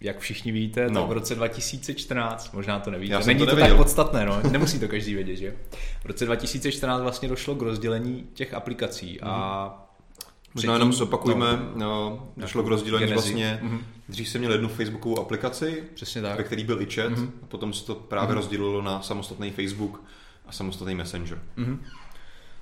jak všichni víte, no. tak v roce 2014, možná to nevíte, Není to, to tak podstatné, no, nemusí to každý vědět, že? V roce 2014 vlastně došlo k rozdělení těch aplikací mm. a mhm. Možná jenom zopakujme, no, no, došlo k rozdělení vlastně, mm-hmm. dřív jsem měl jednu Facebookovou aplikaci, Přesně tak. ve který byl i chat, mm-hmm. a potom se to právě mm-hmm. rozdělilo na samostatný Facebook a samostatný Messenger. Mm-hmm.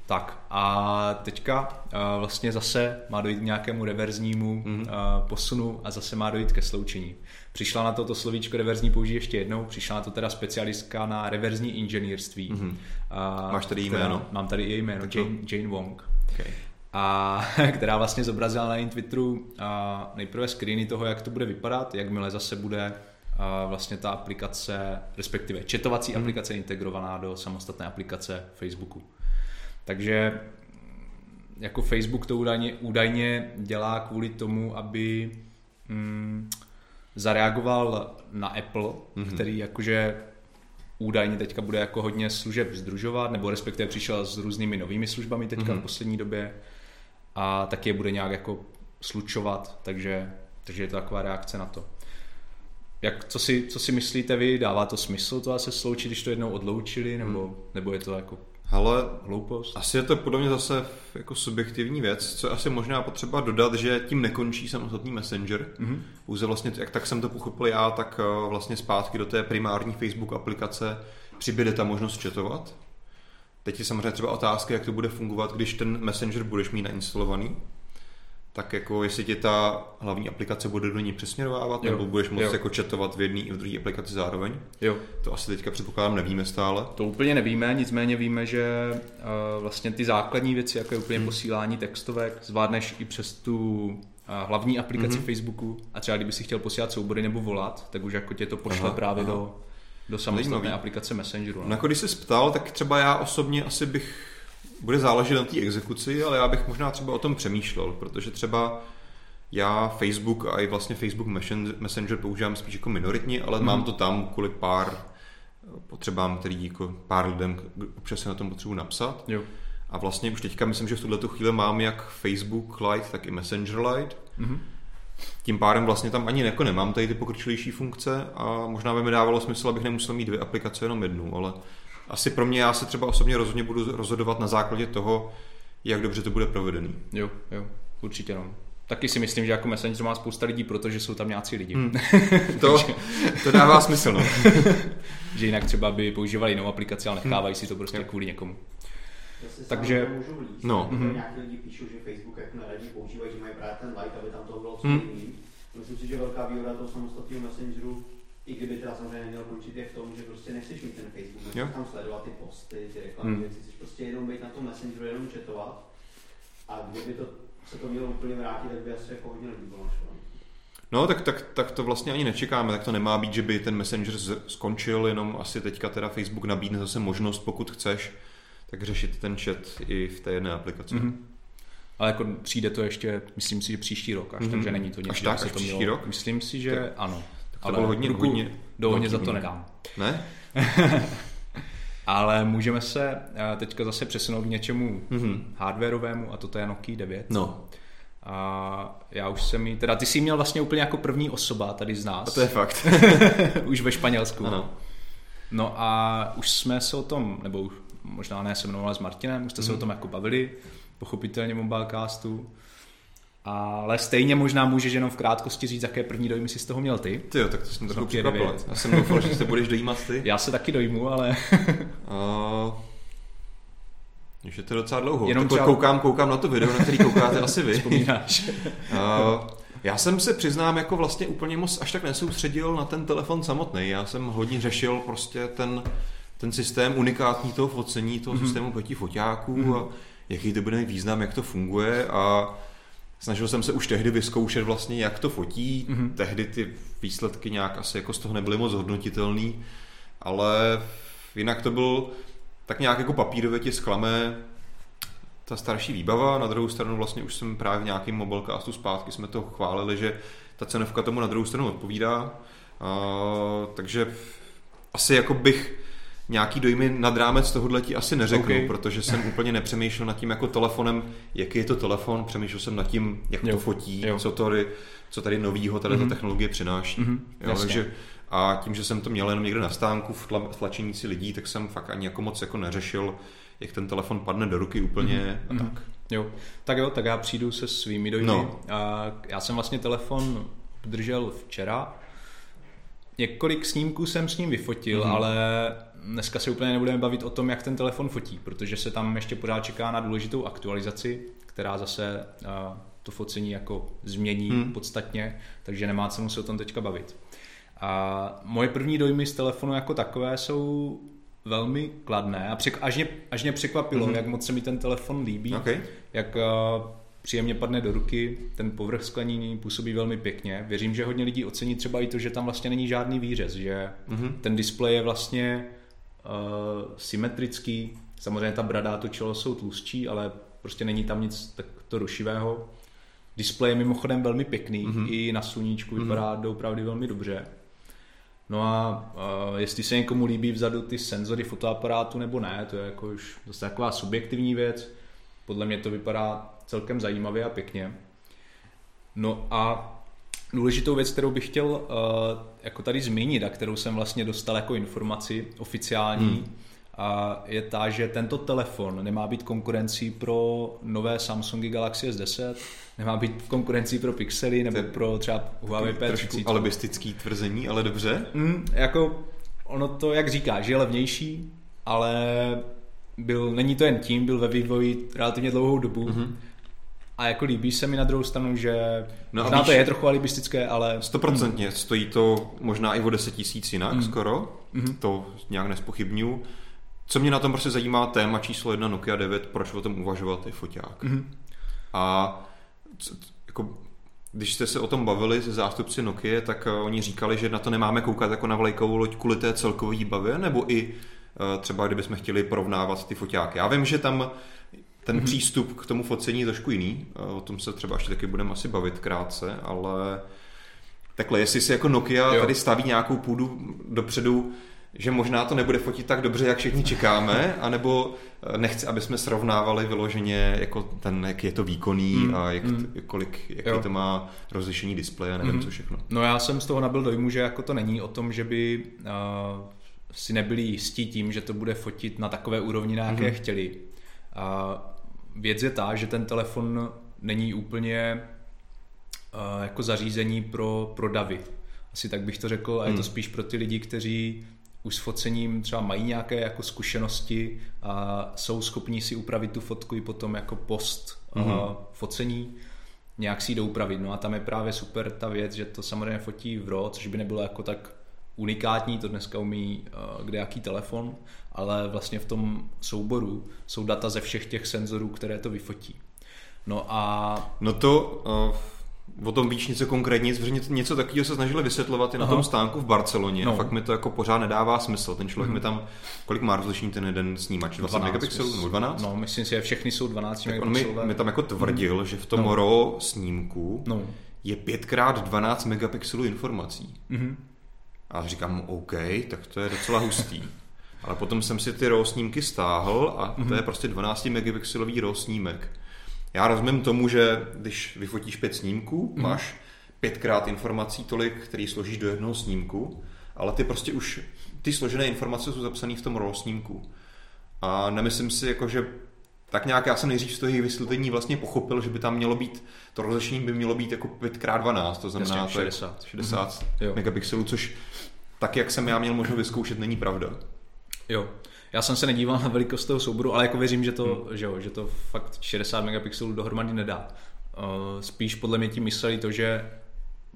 Tak a teďka uh, vlastně zase má dojít k nějakému reverznímu mm-hmm. uh, posunu a zase má dojít ke sloučení. Přišla na to to slovíčko reverzní použít ještě jednou, přišla na to teda specialistka na reverzní inženýrství. Mm-hmm. Uh, Máš tady jméno? Mám tady její jméno, Jane, Jane Wong. Okay a která vlastně zobrazila na jejím Twitteru a nejprve screeny toho, jak to bude vypadat, jakmile zase bude a vlastně ta aplikace, respektive četovací Mhm. aplikace integrovaná do samostatné aplikace Facebooku. Takže jako Facebook to údajně, údajně dělá kvůli tomu, aby mm, zareagoval na Apple, Mhm. mm-hmm. který jakože údajně teďka bude jako hodně služeb združovat, nebo respektive přišel s různými novými službami teďka Mhm. mm-hmm. v poslední době a taky je bude nějak jako slučovat, takže, takže je to taková reakce na to. Jak, co, si, co si myslíte vy? Dává to smysl to se sloučit, když to jednou odloučili, nebo, hmm. nebo je to jako Ale hloupost? asi je to podle mě zase jako subjektivní věc, co je asi možná potřeba dodat, že tím nekončí samostatný messenger. Mm-hmm. Pouze vlastně, jak tak jsem to pochopil já, tak eh, vlastně zpátky do té primární Facebook aplikace přibyde ta možnost chatovat. Teď je samozřejmě třeba otázka, jak to bude fungovat, když ten messenger budeš mít nainstalovaný. Tak jako jestli ti ta hlavní aplikace bude do ní přesměrovávat, Jo. nebo budeš moct Jo. jako chatovat v jedné i v druhé aplikaci zároveň. Jo. To asi teďka předpokládám nevíme stále. To úplně nevíme, nicméně víme, že uh, vlastně ty základní věci, jako je úplně Hmm. posílání textovek, zvládneš i přes tu uh, hlavní aplikaci Mhm. hmm. Facebooku a třeba kdyby si chtěl posílat soubory nebo volat, tak už jako tě to pošle Aha, právě aha. do, do samostatné Zajímavý. aplikace Messengeru. No jako když jsi ptal, tak třeba já osobně asi bych, bude záležet na té exekuci, ale já bych možná třeba o tom přemýšlel, protože třeba já Facebook a i vlastně Facebook Messen- Messenger používám spíš jako minoritně, ale Mhm. mám to tam kvůli pár potřebám, který jako pár lidem občas se na tom potřebuji napsat. Jo. A vlastně už teďka myslím, že v tuhle chvíli mám jak Facebook Lite, tak i Messenger Lite. Mhm. Tím pádem vlastně tam ani jako nemám tady ty pokročilejší funkce a možná by mi dávalo smysl, abych nemusel mít dvě aplikace, jenom jednu, ale asi pro mě já se třeba osobně rozhodně budu rozhodovat na základě toho, jak dobře to bude provedený. Jo, jo, určitě no. Taky si myslím, že jako Messenger má spousta lidí, protože jsou tam nějací lidi. Hmm. To, to dává smysl, no. že jinak třeba by používali jinou aplikaci, ale nechávají si to prostě Jo. kvůli někomu. Takže- líst, No. Mhm. nějaký lidi píšou, že Facebook jako neradi používají, že mají právě ten like, aby tam to bylo co nejméně. Myslím si, že velká výhoda toho samostatného messengeru, i kdyby teda samozřejmě neměl končit, je v tom, že prostě nechceš mít ten Facebook, nechceš tam sledovat ty posty, ty reklamy, Mhm. věci, chceš prostě jenom být na tom messengeru, jenom chatovat. A kdyby to, se to mělo úplně vrátit, tak by asi jako hodně lidí bylo. No, tak, tak, tak to vlastně ani nečekáme, tak to nemá být, že by ten Messenger skončil, jenom asi teďka teda Facebook nabídne zase možnost, pokud chceš, tak řešit ten chat i v té jedné aplikaci. Mm-hmm. Mhm. Ale jako přijde to ještě, myslím si, že příští rok až, Mhm. takže není to Až nic, že tak, až to příští mělo. rok? Myslím si, že Tak- ano. Tak to Ale bylo hodně, ruku hodně do ohně za to nedám. Ne? Ale můžeme se eh, teďka zase přesunout k něčemu Mhm. hardwareovému a toto je Nokia 9. No, A já už jsem jí, teda ty jsi ji měl vlastně úplně jako první osoba tady z nás. a to je fakt. už ve Španělsku. ano. No a už jsme se o tom, nebo už možná ne se mnou, ale s Martinem, už jste se Mhm. o tom jako bavili, pochopitelně Mobilecastu. Ale stejně možná můžeš jenom v krátkosti říct, jaké první dojmy si z toho měl ty. Ty jo, tak to jsem trochu překvapil. 9. Já jsem doufal, že se budeš dojímat ty. Já se taky dojmu, ale A... Už je to docela dlouho. Jenom Jenom třeba- koukám, koukám na to video, na který koukáte asi vy. vzpomínáš. Uh, já jsem se přiznám jako vlastně úplně moc až tak nesoustředil na ten telefon samotný. Já jsem hodně řešil prostě ten, ten systém unikátní toho focení, toho mm-hmm. systému proti foťáků mm-hmm. a jaký to bude mít význam, jak to funguje a snažil jsem se už tehdy vyzkoušet vlastně, jak to fotí. Mm-hmm. Tehdy ty výsledky nějak asi jako z toho nebyly moc hodnotitelný, ale jinak to byl tak nějak jako papírově ti zklame ta starší výbava, na druhou stranu vlastně už jsem právě v nějakém mobilecastu zpátky jsme to chválili, že ta cenovka tomu na druhou stranu odpovídá, uh, takže asi jako bych nějaký dojmy nad rámec tohohle ti asi neřeknu, Okay. protože jsem úplně nepřemýšlel nad tím jako telefonem, jaký je to telefon, přemýšlel jsem nad tím, jak Jo. to fotí, Jo. co tady, co tady novýho tady Mhm. ta technologie přináší. Mhm, Jo, jasně. takže a tím, že jsem to měl jenom někde na stánku v tla, v tlačeníci lidí, tak jsem fakt ani jako moc jako neřešil, jak ten telefon padne do ruky úplně Mhm, a mhm. tak. Jo, tak jo, tak já přijdu se svými dojmy. No. A já jsem vlastně telefon obdržel včera. Několik snímků jsem s ním vyfotil, Mhm. mm-hmm. ale dneska se úplně nebudeme bavit o tom, jak ten telefon fotí, protože se tam ještě pořád čeká na důležitou aktualizaci, která zase uh, to focení jako změní hmm. podstatně, takže nemá cenu se o tom teďka bavit. A moje první dojmy z telefonu jako takové jsou velmi kladné a přek, až, mě, až mě překvapilo, Mhm. mm-hmm. jak moc se mi ten telefon líbí Okay. jak uh, příjemně padne do ruky, ten povrch skleněný působí velmi pěkně. Věřím, že hodně lidí ocení třeba i to, že tam vlastně není žádný výřez, že mm-hmm. ten displej je vlastně symetrický. Samozřejmě ta brada a to čelo jsou tlustší, ale prostě není tam nic takto rušivého. Displej je mimochodem velmi pěkný, mm-hmm. i na sluníčku vypadá mm-hmm. doopravdy velmi dobře. No a uh, jestli se někomu líbí vzadu ty senzory fotoaparátu nebo ne, to je jako už zase taková subjektivní věc. Podle mě to vypadá celkem zajímavě a pěkně. No a důležitou věc, kterou bych chtěl uh, jako tady zmínit a kterou jsem vlastně dostal jako informaci oficiální, hmm. a je ta, že tento telefon nemá být konkurencí pro nové Samsungy Galaxy S10, nemá být konkurencí pro Pixely nebo to pro třeba Huawei P30. Trošku alibistický tvrzení, ale dobře. Mm, jako ono to, jak říká, že je levnější, ale byl, není to jen tím, byl ve vývoji relativně dlouhou dobu. Mm-hmm. A jako líbí se mi na druhou stranu, že no možná víš, to je trochu alibistické, ale... Stoprocentně, mm. stojí to možná i o 10 tisíc jinak mm. skoro, mm. to nějak nespochybnuju. Co mě na tom prostě zajímá, téma číslo jedna Nokia 9, proč o tom uvažovat je foťák. Mm. A jako, když jste se o tom bavili se zástupci Nokia, tak eh, oni říkali, že na to nemáme koukat jako na vlajkovou loď kvůli té celkové bavě, nebo i eh, třeba kdybychom chtěli porovnávat ty foťáky. Já vím, že tam ten mm-hmm. přístup k tomu focení je trošku jiný, eh, o tom se třeba ještě taky budeme asi bavit krátce, ale takhle, jestli si jako Nokia jo. tady staví nějakou půdu dopředu, že možná to nebude fotit tak dobře, jak všichni čekáme, anebo eh, nechci, aby jsme srovnávali vyloženě jako ten, jak je to výkonný mm, a jak, mm. kolik, jaký to má rozlišení displeje, nevím mm. co všechno. No já jsem z toho nabil dojmu, že jako to není o tom, že by uh, si nebyli jistí tím, že to bude fotit na takové úrovni, na jaké mm. chtěli. Uh, věc je ta, že ten telefon není úplně uh, jako zařízení pro, pro davy. Asi tak bych to řekl a je to hmm. spíš pro ty lidi, kteří už s focením třeba mají nějaké jako zkušenosti a jsou schopní si upravit tu fotku i potom jako post mm. uh, focení, nějak si ji doupravit. No a tam je právě super ta věc, že to samozřejmě fotí v RAW, což by nebylo jako tak unikátní, to dneska umí uh, kde jaký telefon, ale vlastně v tom souboru jsou data ze všech těch senzorů, které to vyfotí. No a... No to uh, o tom víš něco konkrétně, něco takového se snažili vysvětlovat i na Aha. tom stánku v Barceloně. No. A fakt mi to jako pořád nedává smysl. Ten člověk mm. mi tam, kolik má rozlišení ten jeden snímač? 20 megapixelů nebo 12? No, myslím si, že všechny jsou 12 tak on mi, mi tam jako tvrdil, mm. že v tom no. RAW snímku no. je 5x12 megapixelů informací. Mm. A říkám, OK, tak to je docela hustý. Ale potom jsem si ty RAW snímky stáhl a mm-hmm. to je mhm. prostě 12 megapixelový RAW snímek. Já rozumím tomu, že když vyfotíš pět snímků, mm-hmm. máš pětkrát informací tolik, který složíš do jednoho snímku, ale ty prostě už, ty složené informace jsou zapsané v tom RAW snímku. A nemyslím si, jako, že tak nějak já jsem nejdřív z toho vysvětlení vlastně pochopil, že by tam mělo být, to rozlišení by mělo být jako 5x12, to znamená Jasně, 60, to 60 mm-hmm. megapixelů, což tak, jak jsem já měl možnost vyzkoušet, není pravda. Jo. Já jsem se nedíval na velikost toho souboru, ale jako věřím, že to, hmm. že, jo, že to fakt 60 megapixelů dohromady nedá. Uh, spíš podle mě tím mysleli to, že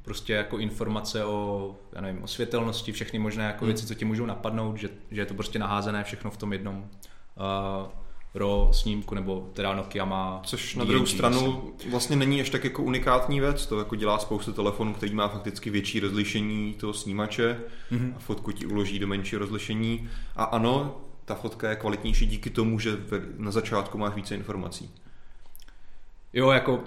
prostě jako informace o, já nevím, o světelnosti, všechny možné jako hmm. věci, co ti můžou napadnout, že, že je to prostě naházené všechno v tom jednom uh, RAW snímku, nebo teda Nokia má Což na druhou stranu vlastně není až tak jako unikátní věc, to jako dělá spoustu telefonů, který má fakticky větší rozlišení toho snímače mm-hmm. a fotku ti uloží do menší rozlišení a ano, ta fotka je kvalitnější díky tomu, že na začátku máš více informací. Jo, jako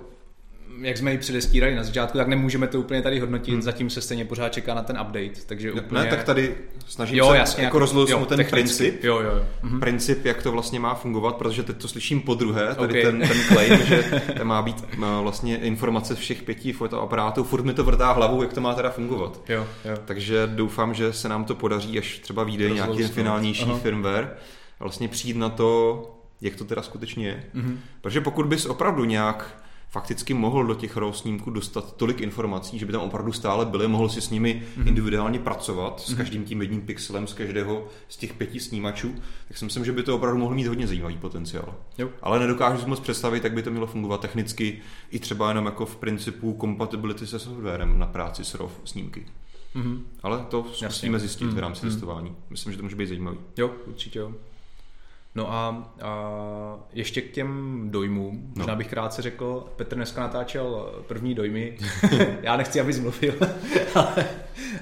jak jsme ji předestírali na začátku, tak nemůžeme to úplně tady hodnotit, hmm. zatím se stejně pořád čeká na ten update, takže ne, úplně... Ne, tak tady snažím jo, se jasně, jako, jako rozlousnout ten princip, jo, jo, jo. Mhm. princip, jak to vlastně má fungovat, protože teď to slyším po druhé, tady okay. ten, ten claim, že to má být má vlastně informace všech pěti fotoaparátů, furt mi to vrtá hlavou, jak to má teda fungovat. Jo, jo. Takže doufám, že se nám to podaří, až třeba vyjde nějaký finálnější Aha. firmware, vlastně přijít na to, jak to teda skutečně je. Mm-hmm. Protože pokud bys opravdu nějak fakticky mohl do těch RAW snímků dostat tolik informací, že by tam opravdu stále byly, mohl si s nimi mm-hmm. individuálně pracovat, s mhm. každým tím jedním pixelem, z každého z těch pěti snímačů, tak si myslím, že by to opravdu mohlo mít hodně zajímavý potenciál. Jo. Ale nedokážu si moc představit, jak by to mělo fungovat technicky, i třeba jenom jako v principu kompatibility se softwarem na práci s RAW snímky. Mm-hmm. Ale to zkusíme zjistit mm-hmm. v rámci mm-hmm. testování. Myslím, že to může být zajímavý. Jo, určitě jo. No a, a ještě k těm dojmům, no. možná bych krátce řekl, Petr dneska natáčel první dojmy, já nechci, aby zmluvil, ale,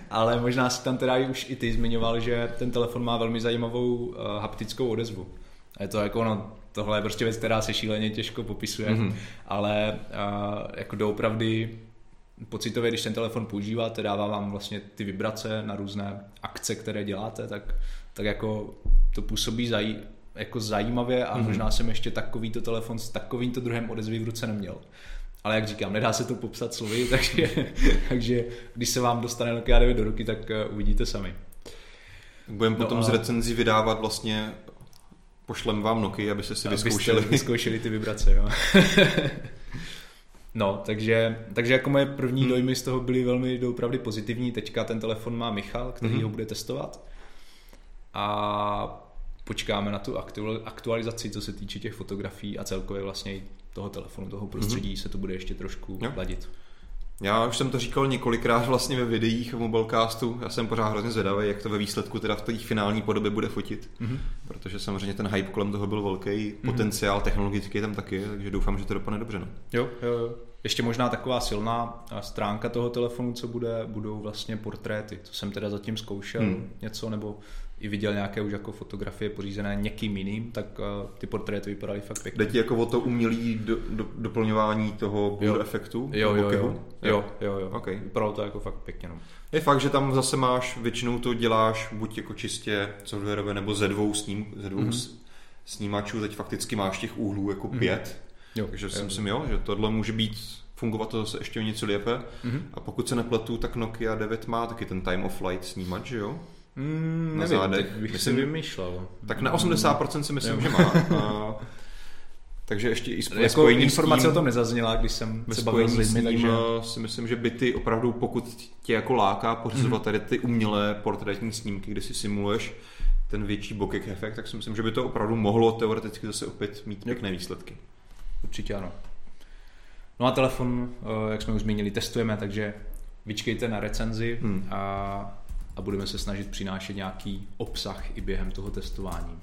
ale možná si tam teda už i ty zmiňoval, že ten telefon má velmi zajímavou uh, haptickou odezvu. A je to jako, no, tohle je prostě věc, která se šíleně těžko popisuje, mm-hmm. ale uh, jako doopravdy pocitově, když ten telefon používáte, dává vám vlastně ty vibrace na různé akce, které děláte, tak, tak jako to působí zaj, jako zajímavě a mm-hmm. možná jsem ještě takovýto telefon s takovýmto druhem odezvy v ruce neměl. Ale jak říkám, nedá se to popsat slovy, takže, takže když se vám dostane Nokia 9 do ruky, tak uh, uvidíte sami. Budeme no potom a... z recenzí vydávat vlastně pošlem vám Nokia, aby se si vyzkoušeli. vyzkoušeli ty vibrace, jo. no, takže, takže jako moje první hmm. dojmy z toho byly velmi doopravdy pozitivní. Teďka ten telefon má Michal, který hmm. ho bude testovat. A počkáme na tu aktualizaci, co se týče těch fotografií a celkově vlastně toho telefonu, toho prostředí mm-hmm. se to bude ještě trošku jo. ladit. Já už jsem to říkal několikrát vlastně ve videích v Mobilecastu, já jsem pořád hrozně zvědavý, jak to ve výsledku teda v té finální podobě bude fotit, mm-hmm. protože samozřejmě ten hype kolem toho byl velký, mm-hmm. potenciál technologický tam taky, takže doufám, že to dopadne dobře. No. Jo, jo, jo. Ještě možná taková silná stránka toho telefonu, co bude, budou vlastně portréty, co jsem teda zatím zkoušel mm. něco, nebo i viděl nějaké už jako fotografie pořízené někým jiným, tak uh, ty portréty vypadaly fakt pěkně. Jde ti jako o to umělý do, do, doplňování toho blur jo. efektu? Jo, jo, jo, jo, jo, jo. Okay. Vypadalo to jako fakt pěkně. No. Je fakt, že tam zase máš, většinou to děláš buď jako čistě softwareové nebo ze dvou, sním, ze dvou mm-hmm. snímačů, teď fakticky máš těch úhlů jako mm-hmm. pět, jo, takže si myslím, jo, že tohle může být fungovat to zase ještě o něco lépe. Mm-hmm. A pokud se nepletu, tak Nokia 9 má taky ten time of flight snímač, že jo? Mm, na nevím, zádech. bych myslím, si vymýšlel. Tak na 80% si myslím, že má. A, takže ještě i jako spojení informace tím, o tom nezazněla, když jsem se bavil s lidmi, takže... si myslím, že by ty opravdu, pokud tě jako láká pořizovat mm-hmm. tady ty umělé portrétní snímky, kde si simuluješ ten větší bokeh efekt, tak si myslím, že by to opravdu mohlo teoreticky zase opět mít pěkné výsledky. Určitě ano. No a telefon, eh, jak jsme už zmínili, testujeme, takže vyčkejte na recenzi hmm. a a budeme se snažit přinášet nějaký obsah i během toho testování.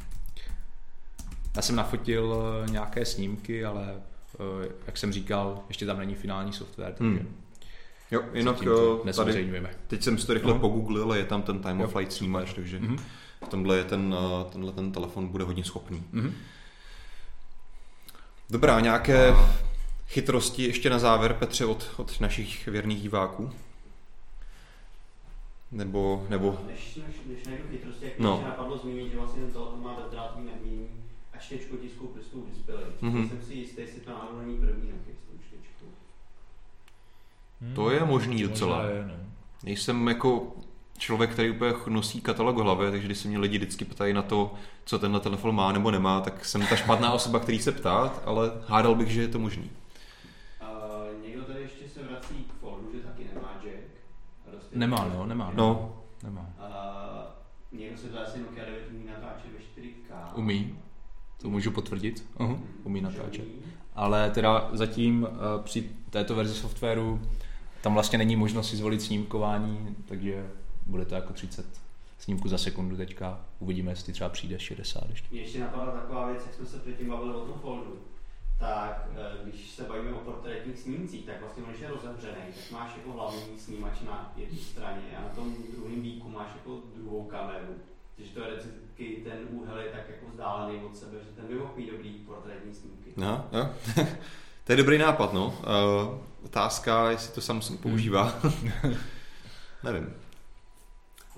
Já jsem nafotil eh, nějaké snímky, ale eh, jak jsem říkal, ještě tam není finální software, takže hmm. Jo, jinak eh, tady, teď jsem si to rychle no. pogooglil, je tam ten time of flight snímač, takže mm-hmm. v tomhle je ten, tenhle ten telefon bude hodně schopný. Mm-hmm. Dobrá, nějaké chytrosti ještě na závěr, Petře, od, od našich věrných diváků? Nebo, nebo... Než, než, než najdu chytrosti, jak no. napadlo zmínit, že vlastně ten telefon má bezdrátový nabíjení a čtečko tisku prstů display. Mm-hmm. Jsem si jistý, jestli to náhodou není první roky s tou čtečkou. Hmm, to je možný docela. Je, ne? Nejsem jako člověk, který úplně nosí katalog v hlavě, takže když se mě lidi vždycky ptají na to, co tenhle telefon má nebo nemá, tak jsem ta špatná osoba, který se ptát, ale hádal bych, že je to možný. Nemá, no, nemá. No. no. Nemá. Uh, někdo se to asi Nokia 9 umí natáčet ve 4K. Umí. To můžu potvrdit. Uh-huh. Umí natáčet. Ale teda zatím uh, při této verzi softwaru tam vlastně není možnost si zvolit snímkování, takže bude to jako 30 snímku za sekundu teďka. Uvidíme, jestli třeba přijde 60 ještě. Mě ještě napadla taková věc, jak jsme se předtím bavili o tom foldu tak eh, když se bavíme o portrétních snímcích, tak vlastně když je rozevřený, tak máš jako hlavní snímač na jedné straně a na tom druhém výku máš jako druhou kameru. Takže to je vždycky ten úhel je tak jako vzdálený od sebe, že ten by mohl být dobrý portrétní snímky. No, no. to je dobrý nápad, no. Uh, otázka, jestli to Samsung používá. Hmm. Nevím.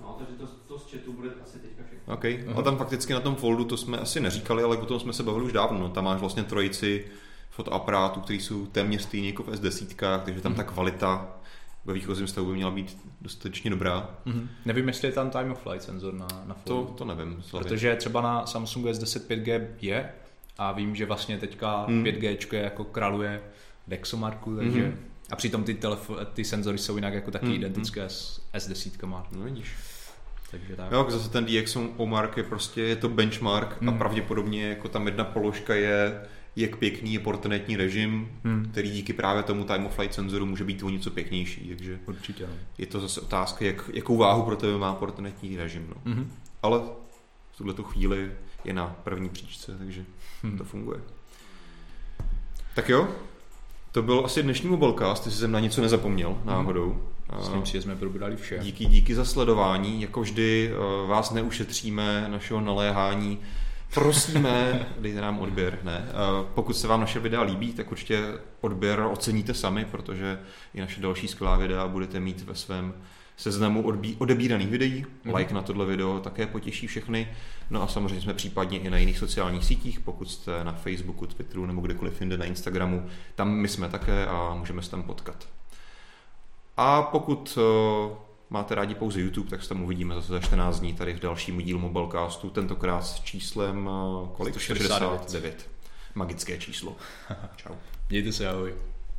No, takže to, to z chatu bude asi všechno. OK, uh-huh. a tam fakticky na tom foldu, to jsme asi neříkali, ale o tom jsme se bavili už dávno. No. Tam máš vlastně trojici fotoaparátů, které jsou téměř stejné jako v S10, takže tam uh-huh. ta kvalita ve výchozím stavu by měla být dostatečně dobrá. Mm-hmm. Nevím, jestli je tam time of flight senzor na, na foldu. To, to nevím. Slavě. Protože třeba na Samsungu S10 5G je a vím, že vlastně teďka mm. 5G jako kraluje Dexomarku, takže mm-hmm. a přitom ty, telefo- ty senzory jsou jinak jako taky mm-hmm. identické s S10. No vidíš. Takže tak. Jo, zase ten DxOMark je prostě, je to benchmark hmm. a pravděpodobně jako tam jedna položka je, jak pěkný je portrétní režim, hmm. který díky právě tomu time of flight senzoru může být o něco pěknější. Takže Určitě. je to zase otázka, jak, jakou váhu pro tebe má portrétní režim. No. Hmm. Ale v tuhle chvíli je na první příčce, takže hmm. to funguje. Tak jo, to byl asi dnešní mobilecast, jestli jsem na něco nezapomněl náhodou. Myslím si, že jsme probrali vše. Díky, díky za sledování. Jako vždy eh, vás neušetříme našeho naléhání. Prosíme, dejte nám odběr. Ne? Eh, pokud se vám naše videa líbí, tak určitě odběr oceníte sami, protože i naše další skvělá videa budete mít ve svém seznamu odbí, odebíraných videí. Mm-hmm. Like na tohle video také potěší všechny. No a samozřejmě jsme případně i na jiných sociálních sítích, pokud jste na Facebooku, Twitteru nebo kdekoliv jinde na Instagramu. Tam my jsme také a můžeme se tam potkat. A pokud uh, máte rádi pouze YouTube, tak se tam uvidíme zase za 14 dní tady v dalším dílu Mobilecastu, tentokrát s číslem uh, kolik? 169. 69. Magické číslo. Čau. Mějte se, ahoj.